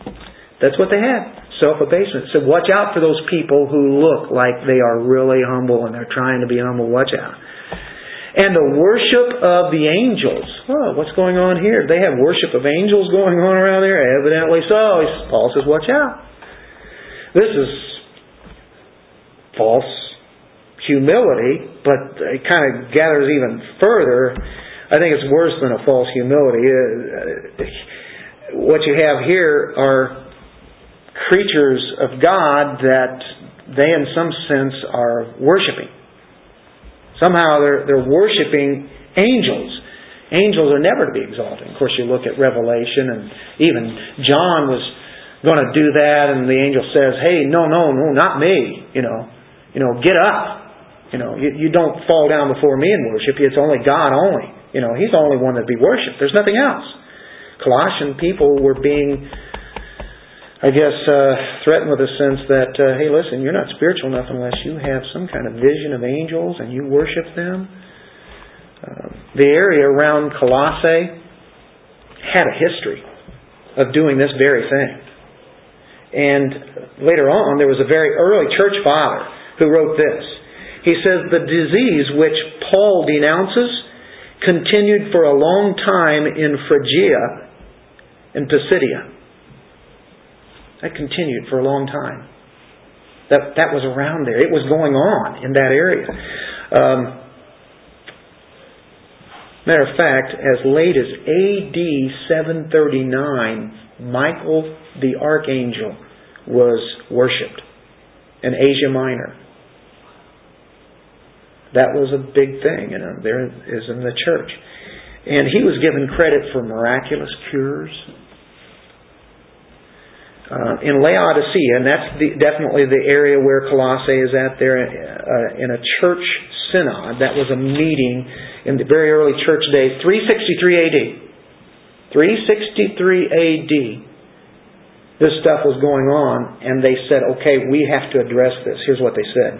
That's what they had. Self abasement. So watch out for those people who look like they are really humble and they're trying to be humble. Watch out. And the worship of the angels. Oh, what's going on here? They have worship of angels going on around there? Evidently so. Paul says, watch out. This is false humility, but it kind of gathers even further. I think it's worse than a false humility. Uh, uh, what you have here are creatures of God that they, in some sense, are worshiping. Somehow they're, they're worshiping angels. Angels are never to be exalted. Of course, you look at Revelation, and even John was going to do that, and the angel says, "Hey, no, no, no, not me. You know, you know, get up. You know, you, you don't fall down before me and worship. It's only God only. You know, He's the only one that be worshipped. There's nothing else." Colossian people were being I guess, uh, threatened with a sense that, uh, hey, listen, you're not spiritual enough unless you have some kind of vision of angels and you worship them. Uh, the area around Colossae had a history of doing this very thing. And later on, there was a very early church father who wrote this. He says, The disease which Paul denounces continued for a long time in Phrygia and Pisidia that continued for a long time. That, that was around there. It was going on in that area. Um, matter of fact, as late as AD 739, Michael the Archangel was worshipped in Asia Minor. That was a big thing, you know, there is in the church. And he was given credit for miraculous cures uh, in Laodicea, and that's the, definitely the area where Colossae is at there, uh, in a church synod. That was a meeting in the very early church days, 363 AD. 363 AD. This stuff was going on, and they said, okay, we have to address this. Here's what they said.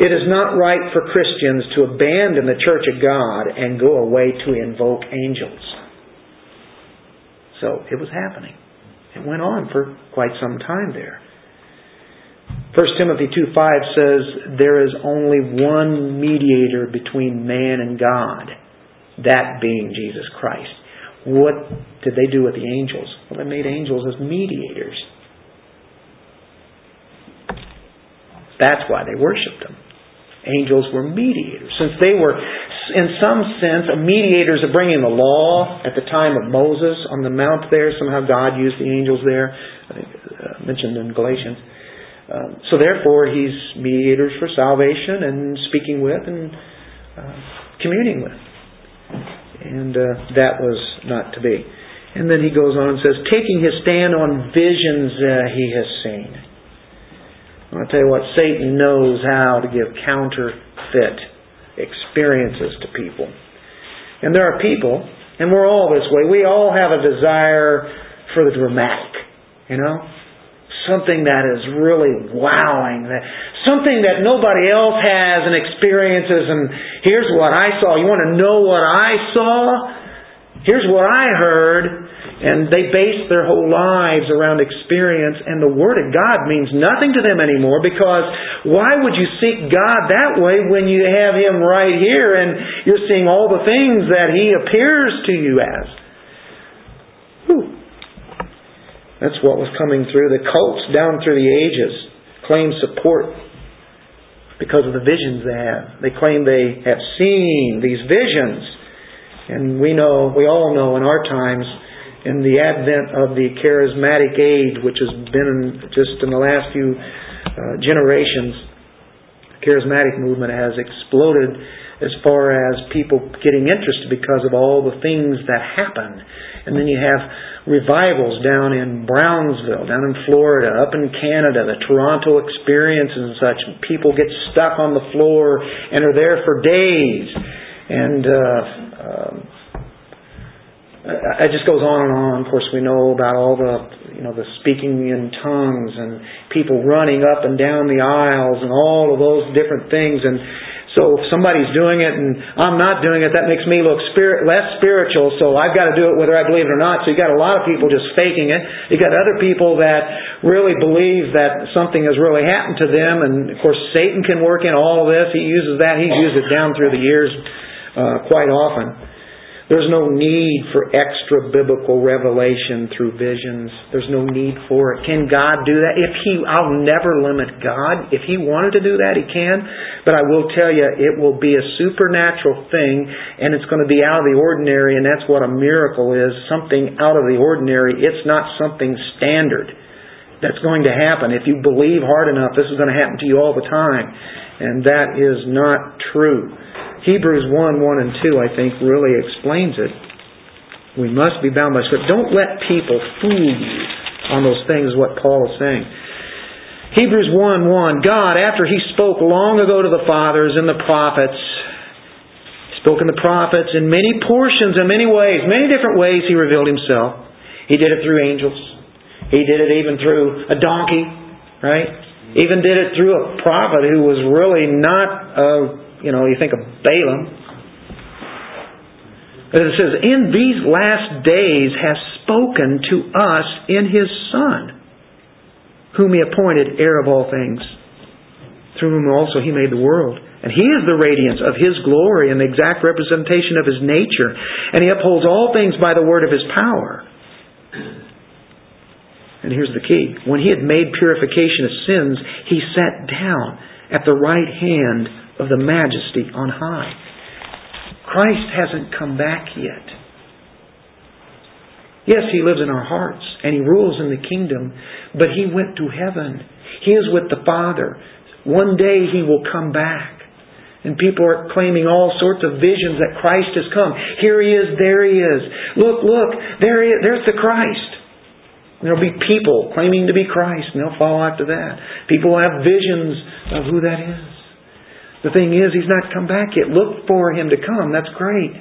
It is not right for Christians to abandon the church of God and go away to invoke angels. So it was happening. It went on for quite some time there. 1 Timothy 2 5 says, There is only one mediator between man and God, that being Jesus Christ. What did they do with the angels? Well, they made angels as mediators. That's why they worshiped them. Angels were mediators. Since they were in some sense, mediators of bringing the law at the time of Moses on the mount there. Somehow God used the angels there, I think uh, mentioned in Galatians. Um, so therefore, he's mediators for salvation and speaking with and uh, communing with. And uh, that was not to be. And then he goes on and says, taking his stand on visions uh, he has seen. I'll tell you what, Satan knows how to give counterfeit experiences to people. And there are people, and we're all this way, we all have a desire for the dramatic, you know? Something that is really wowing, that something that nobody else has and experiences, and here's what I saw. You want to know what I saw? Here's what I heard. And they base their whole lives around experience, and the Word of God means nothing to them anymore because why would you seek God that way when you have Him right here and you're seeing all the things that He appears to you as? Whew. That's what was coming through. The cults down through the ages claim support because of the visions they have. They claim they have seen these visions. And we know, we all know in our times, in the advent of the charismatic age, which has been just in the last few uh, generations, the charismatic movement has exploded as far as people getting interested because of all the things that happen. And then you have revivals down in Brownsville, down in Florida, up in Canada, the Toronto experience and such. People get stuck on the floor and are there for days. And uh, um, it just goes on and on. Of course, we know about all the, you know, the speaking in tongues and people running up and down the aisles and all of those different things. And so if somebody's doing it and I'm not doing it, that makes me look spirit, less spiritual. So I've got to do it whether I believe it or not. So you got a lot of people just faking it. You got other people that really believe that something has really happened to them. And of course, Satan can work in all of this. He uses that. He's used it down through the years uh, quite often. There's no need for extra biblical revelation through visions. There's no need for it. Can God do that? If He, I'll never limit God. If He wanted to do that, He can. But I will tell you, it will be a supernatural thing, and it's going to be out of the ordinary, and that's what a miracle is. Something out of the ordinary. It's not something standard that's going to happen. If you believe hard enough, this is going to happen to you all the time. And that is not true. Hebrews 1, 1 and 2, I think, really explains it. We must be bound by Scripture. Don't let people fool you on those things, what Paul is saying. Hebrews 1, 1, God, after He spoke long ago to the fathers and the prophets, spoke in the prophets in many portions in many ways, many different ways He revealed Himself. He did it through angels. He did it even through a donkey, right? Even did it through a prophet who was really not a you know, you think of Balaam. But it says, in these last days has spoken to us in his Son, whom he appointed heir of all things, through whom also he made the world. And he is the radiance of his glory and the exact representation of his nature. And he upholds all things by the word of his power. And here's the key. When he had made purification of sins, he sat down at the right hand of the majesty on high. Christ hasn't come back yet. Yes, He lives in our hearts and He rules in the kingdom, but He went to heaven. He is with the Father. One day He will come back. And people are claiming all sorts of visions that Christ has come. Here He is, there He is. Look, look, there he is, there's the Christ. There'll be people claiming to be Christ, and they'll follow after that. People will have visions of who that is. The thing is, He's not come back yet. Look for Him to come. That's great.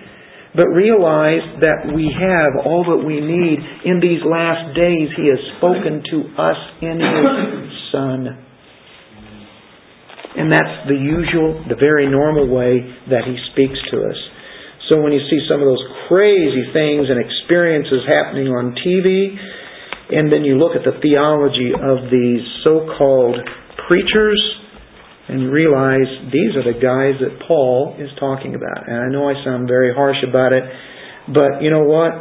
But realize that we have all that we need. In these last days, He has spoken to us in His Son. And that's the usual, the very normal way that He speaks to us. So when you see some of those crazy things and experiences happening on TV, and then you look at the theology of these so-called preachers, and realize these are the guys that Paul is talking about. And I know I sound very harsh about it, but you know what?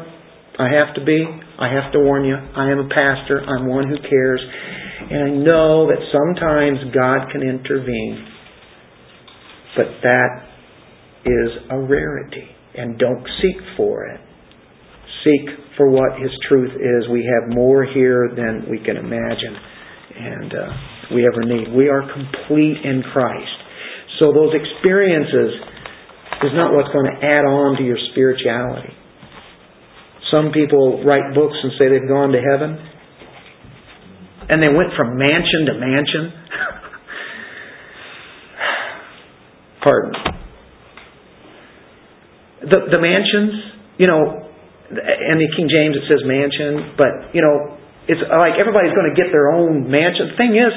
I have to be. I have to warn you. I am a pastor. I'm one who cares. And I know that sometimes God can intervene. But that is a rarity. And don't seek for it. Seek for what His truth is. We have more here than we can imagine. And uh, we ever need. We are complete in Christ. So those experiences is not what's going to add on to your spirituality. Some people write books and say they've gone to heaven, and they went from mansion to mansion. Pardon. The the mansions, you know, in the King James it says mansion, but you know, it's like everybody's going to get their own mansion. The thing is,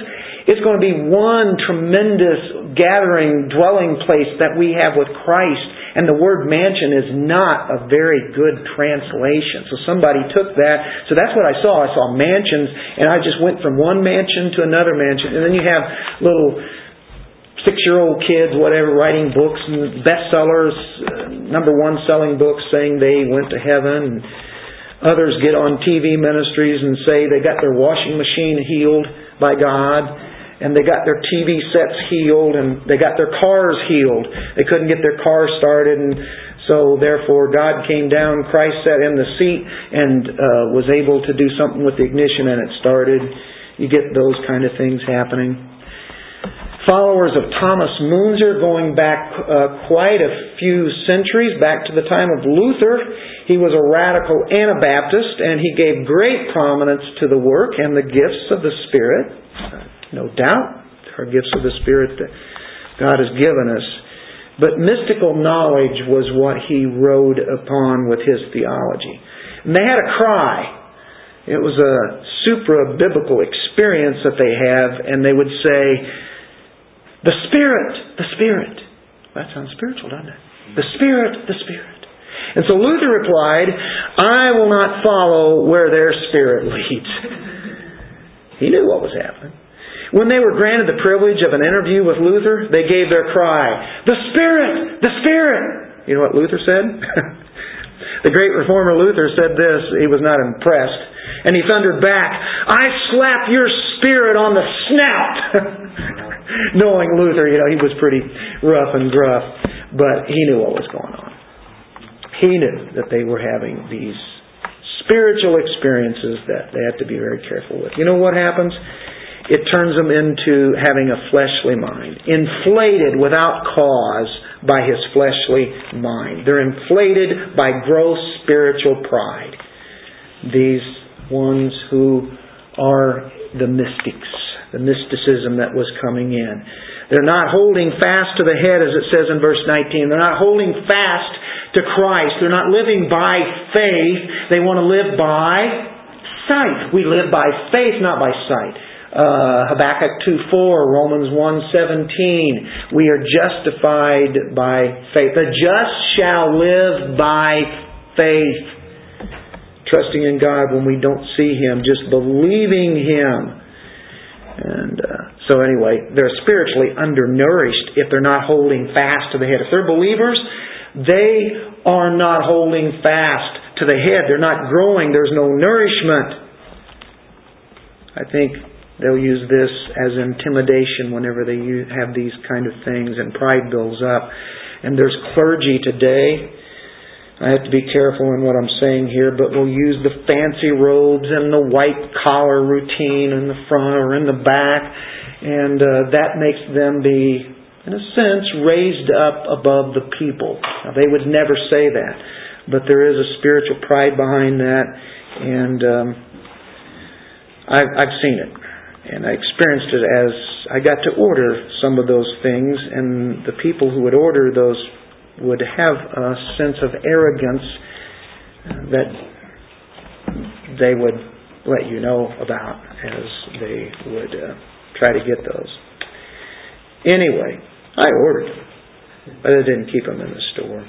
it's going to be one tremendous gathering, dwelling place that we have with Christ. And the word mansion is not a very good translation. So somebody took that. So that's what I saw. I saw mansions, and I just went from one mansion to another mansion. And then you have little six-year-old kids, whatever, writing books bestsellers, uh, number one selling books, saying they went to heaven. And, Others get on TV ministries and say they got their washing machine healed by God and they got their TV sets healed and they got their cars healed. They couldn't get their car started and so therefore God came down, Christ sat in the seat and uh, was able to do something with the ignition and it started. You get those kind of things happening. followers of Thomas Munzer going back uh, quite a few centuries, back to the time of Luther. He was a radical Anabaptist and he gave great prominence to the work and the gifts of the Spirit. No doubt, are gifts of the Spirit that God has given us. But mystical knowledge was what he rode upon with his theology. And they had a cry. It was a supra biblical experience that they have, and they would say, the Spirit, the Spirit. That sounds spiritual, doesn't it? The Spirit, the Spirit. And so Luther replied, I will not follow where their Spirit leads. he knew what was happening. When they were granted the privilege of an interview with Luther, they gave their cry, The Spirit! The Spirit! You know what Luther said? the great reformer Luther said this. He was not impressed. And he thundered back, I slap your spirit on the snout! knowing Luther, you know, he was pretty rough and gruff, but he knew what was going on. He knew that they were having these spiritual experiences that they had to be very careful with. You know what happens? It turns them into having a fleshly mind, inflated without cause by his fleshly mind. They're inflated by gross spiritual pride. These ones who are the mystics the mysticism that was coming in. They're not holding fast to the head, as it says in verse 19. They're not holding fast to Christ. They're not living by faith. They want to live by sight. We live by faith, not by sight. Uh, Habakkuk 2.4, Romans 1.17. We are justified by faith. The just shall live by faith. Trusting in God when we don't see Him, just believing Him. And uh, so, anyway, they're spiritually undernourished if they're not holding fast to the head. If they're believers, they are not holding fast to the head. They're not growing. There's no nourishment. I think they'll use this as intimidation whenever they have these kind of things, and pride builds up. And there's clergy today I have to be careful in what I'm saying here, but we'll use the fancy robes and the white collar routine in the front or in the back, and uh, that makes them be, in a sense, raised up above the people. Now, they would never say that, but there is a spiritual pride behind that, and um, I've, I've seen it. And I experienced it as I got to order some of those things, and the people who would order those would have a sense of arrogance that they would let you know about as they would uh, try to get those. Anyway, I ordered them, but I didn't keep them in the store.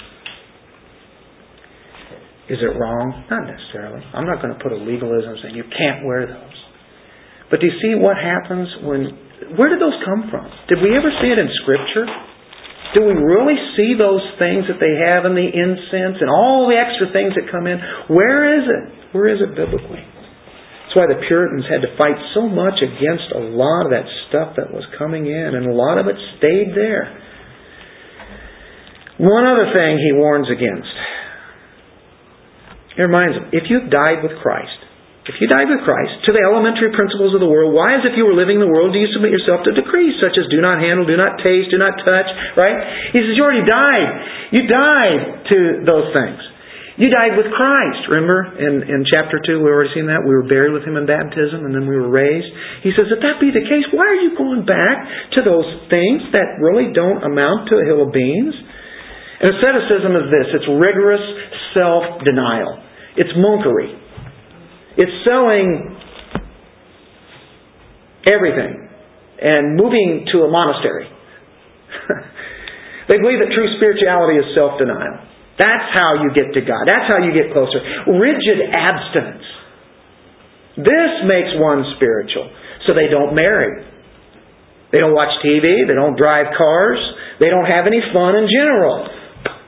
Is it wrong? Not necessarily. I'm not going to put a legalism saying you can't wear those. But do you see what happens when. Where did those come from? Did we ever see it in Scripture? Do we really see those things that they have in the incense and all the extra things that come in? Where is it? Where is it biblically? That's why the Puritans had to fight so much against a lot of that stuff that was coming in, and a lot of it stayed there. One other thing he warns against. He reminds them if you've died with Christ, if you died with Christ to the elementary principles of the world, why, as if you were living in the world, do you submit yourself to decrees such as do not handle, do not taste, do not touch, right? He says, you already died. You died to those things. You died with Christ. Remember in, in chapter 2, we already seen that? We were buried with Him in baptism and then we were raised. He says, if that be the case, why are you going back to those things that really don't amount to a hill of beans? And asceticism is this it's rigorous self denial, it's monkery. It's selling everything and moving to a monastery. they believe that true spirituality is self denial. That's how you get to God. That's how you get closer. Rigid abstinence. This makes one spiritual. So they don't marry. They don't watch TV. They don't drive cars. They don't have any fun in general.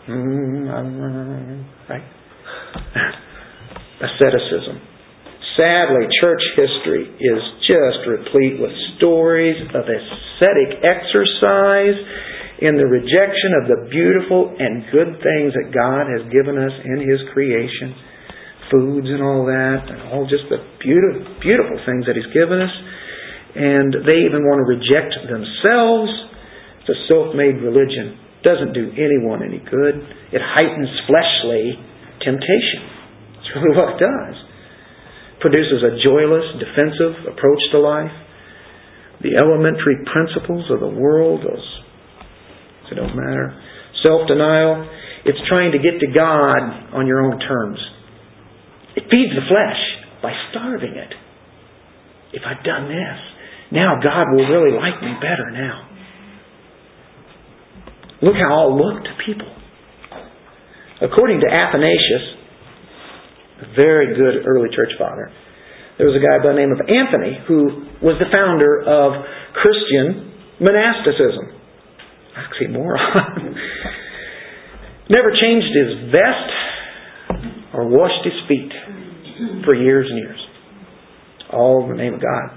Mm-hmm. Right? Asceticism. Sadly, church history is just replete with stories of ascetic exercise in the rejection of the beautiful and good things that God has given us in His creation, foods and all that, and all just the beautiful, beautiful things that He's given us. and they even want to reject themselves. It's a self-made religion. Doesn't do anyone any good. It heightens fleshly temptation. That's really what it does. Produces a joyless, defensive approach to life. The elementary principles of the world, those they don't matter. Self-denial, it's trying to get to God on your own terms. It feeds the flesh by starving it. If I've done this, now God will really like me better now. Look how I'll look to people. According to Athanasius, very good early church father, there was a guy by the name of Anthony who was the founder of Christian monasticism. Oxymoron. Never changed his vest or washed his feet for years and years. All in the name of God.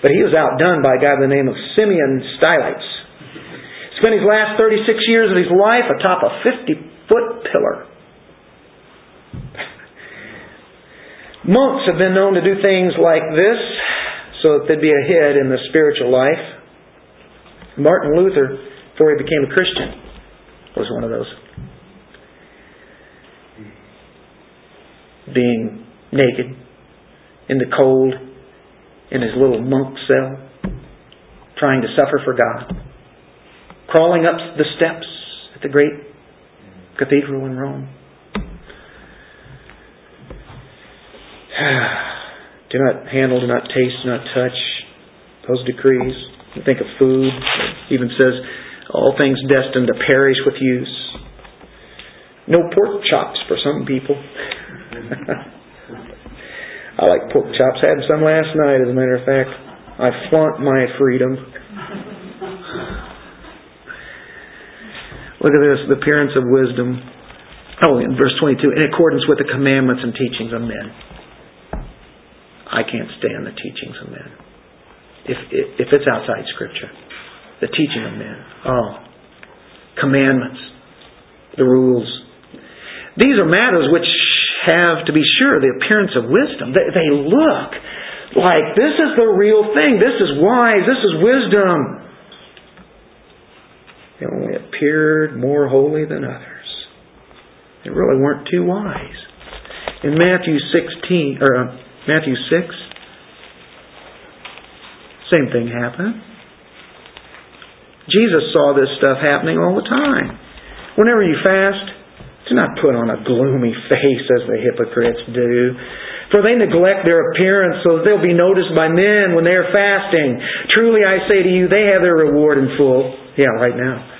But he was outdone by a guy by the name of Simeon Stylites. Spent his last 36 years of his life atop a 50 foot pillar. Monks have been known to do things like this so that they'd be ahead in the spiritual life. Martin Luther, before he became a Christian, was one of those. Being naked in the cold in his little monk cell, trying to suffer for God, crawling up the steps at the great cathedral in Rome. do not handle, do not taste, do not touch those decrees. You think of food, it even says all things destined to perish with use. No pork chops for some people. I like pork chops. I had some last night, as a matter of fact. I flaunt my freedom. Look at this, the appearance of wisdom. Oh, in verse 22, in accordance with the commandments and teachings of men. I can't stand the teachings of men. If, if it's outside Scripture. The teaching of men. Oh. Commandments. The rules. These are matters which have, to be sure, the appearance of wisdom. They, they look like this is the real thing. This is wise. This is wisdom. They only appeared more holy than others. They really weren't too wise. In Matthew 16, or uh, Matthew 6, same thing happened. Jesus saw this stuff happening all the time. Whenever you fast, do not put on a gloomy face as the hypocrites do. For they neglect their appearance so that they'll be noticed by men when they are fasting. Truly I say to you, they have their reward in full. Yeah, right now.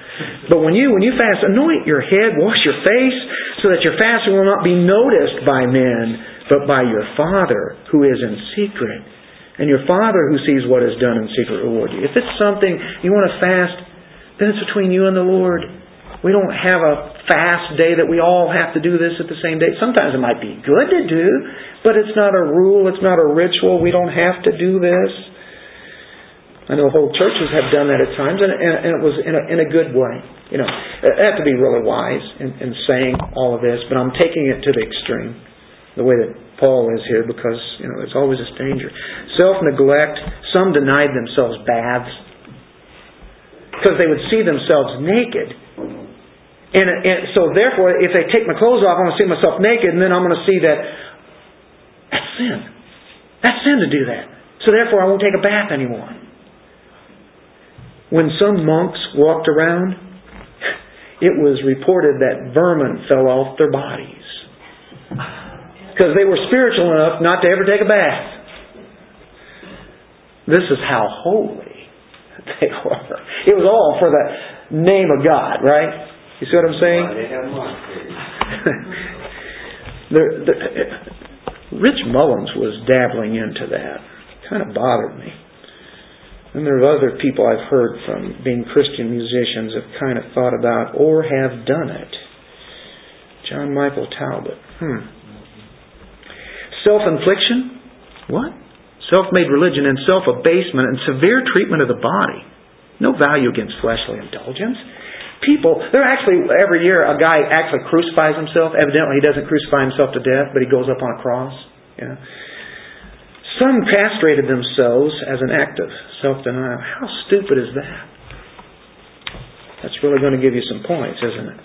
But when you when you fast, anoint your head, wash your face, so that your fasting will not be noticed by men, but by your Father who is in secret. And your Father who sees what is done in secret reward you. If it's something you want to fast, then it's between you and the Lord. We don't have a fast day that we all have to do this at the same day. Sometimes it might be good to do, but it's not a rule, it's not a ritual. We don't have to do this. I know whole churches have done that at times, and, and, and it was in a, in a good way. You know, I have to be really wise in, in saying all of this, but I'm taking it to the extreme, the way that Paul is here, because you know there's always this danger. Self neglect. Some denied themselves baths because they would see themselves naked and, and so therefore, if they take my clothes off, I'm going to see myself naked, and then I'm going to see that that's sin. That's sin to do that. So therefore, I won't take a bath anymore. When some monks walked around, it was reported that vermin fell off their bodies. Because they were spiritual enough not to ever take a bath. This is how holy they were. It was all for the name of God, right? You see what I'm saying? the, the, Rich Mullins was dabbling into that. It Kind of bothered me. And there are other people I've heard from being Christian musicians have kind of thought about or have done it. John Michael Talbot. Hmm. Self infliction? What? Self made religion and self abasement and severe treatment of the body. No value against fleshly indulgence people, there actually, every year, a guy actually crucifies himself. Evidently, he doesn't crucify himself to death, but he goes up on a cross. Yeah. Some castrated themselves as an act of self-denial. How stupid is that? That's really going to give you some points, isn't it?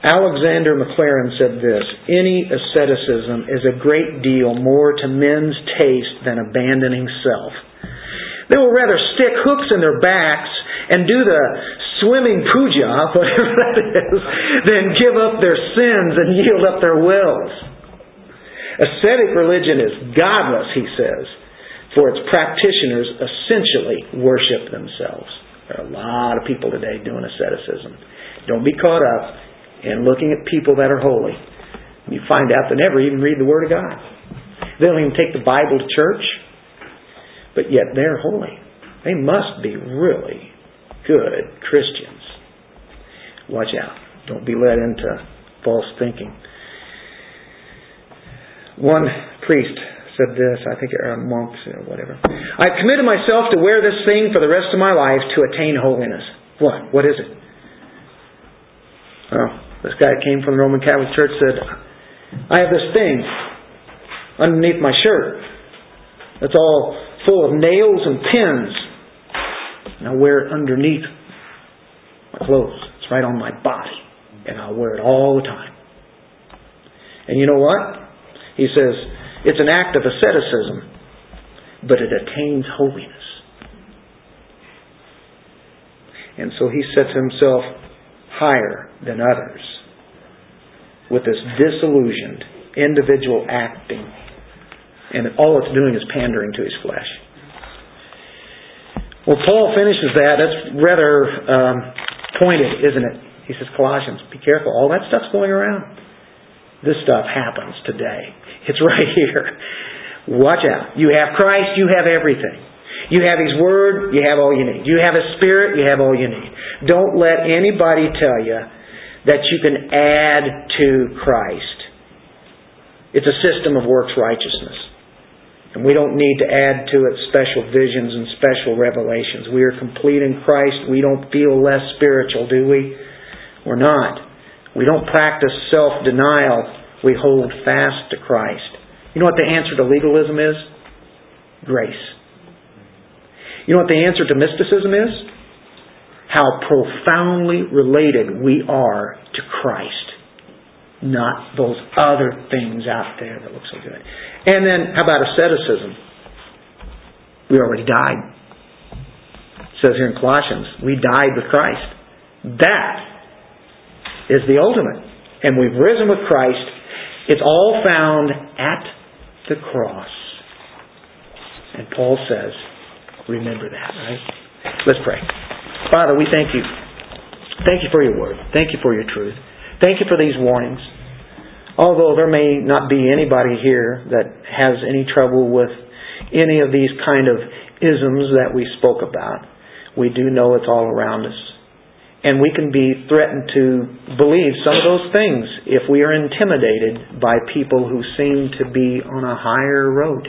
Alexander Maclaren said this Any asceticism is a great deal more to men's taste than abandoning self. They will rather stick hooks in their backs and do the swimming puja, whatever that is, than give up their sins and yield up their wills. Ascetic religion is godless, he says, for its practitioners essentially worship themselves. There are a lot of people today doing asceticism. Don't be caught up in looking at people that are holy. You find out they never even read the Word of God. They don't even take the Bible to church, but yet they're holy. They must be really good Christians. Watch out. Don't be led into false thinking. One priest said this, I think or a monk or whatever. I've committed myself to wear this thing for the rest of my life to attain holiness. What? What is it? Well, this guy came from the Roman Catholic Church said, I have this thing underneath my shirt. It's all full of nails and pins. And I wear it underneath my clothes. It's right on my body. And I'll wear it all the time. And you know what? He says, it's an act of asceticism, but it attains holiness. And so he sets himself higher than others with this disillusioned individual acting. And all it's doing is pandering to his flesh. Well, Paul finishes that. That's rather um, pointed, isn't it? He says, Colossians, be careful. All that stuff's going around. This stuff happens today. It's right here. Watch out. You have Christ, you have everything. You have His Word, you have all you need. You have His Spirit, you have all you need. Don't let anybody tell you that you can add to Christ. It's a system of works righteousness. And we don't need to add to it special visions and special revelations. We are complete in Christ. We don't feel less spiritual, do we? We're not. We don't practice self denial. We hold fast to Christ. You know what the answer to legalism is? Grace. You know what the answer to mysticism is? How profoundly related we are to Christ, not those other things out there that look so good. And then, how about asceticism? We already died. It says here in Colossians, we died with Christ. That is the ultimate. And we've risen with Christ. It's all found at the cross. And Paul says, remember that, right? Let's pray. Father, we thank you. Thank you for your word. Thank you for your truth. Thank you for these warnings. Although there may not be anybody here that has any trouble with any of these kind of isms that we spoke about, we do know it's all around us. And we can be threatened to believe some of those things if we are intimidated by people who seem to be on a higher road.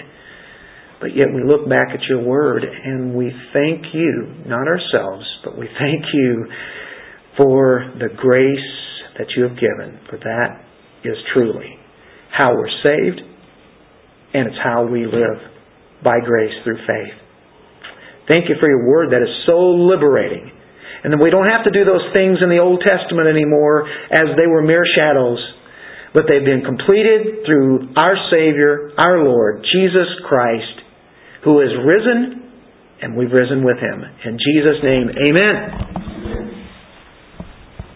But yet we look back at your word and we thank you, not ourselves, but we thank you for the grace that you have given. For that is truly how we're saved and it's how we live by grace through faith. Thank you for your word that is so liberating and then we don't have to do those things in the Old Testament anymore as they were mere shadows, but they've been completed through our Savior, our Lord, Jesus Christ, who is risen, and we've risen with him. In Jesus' name, amen.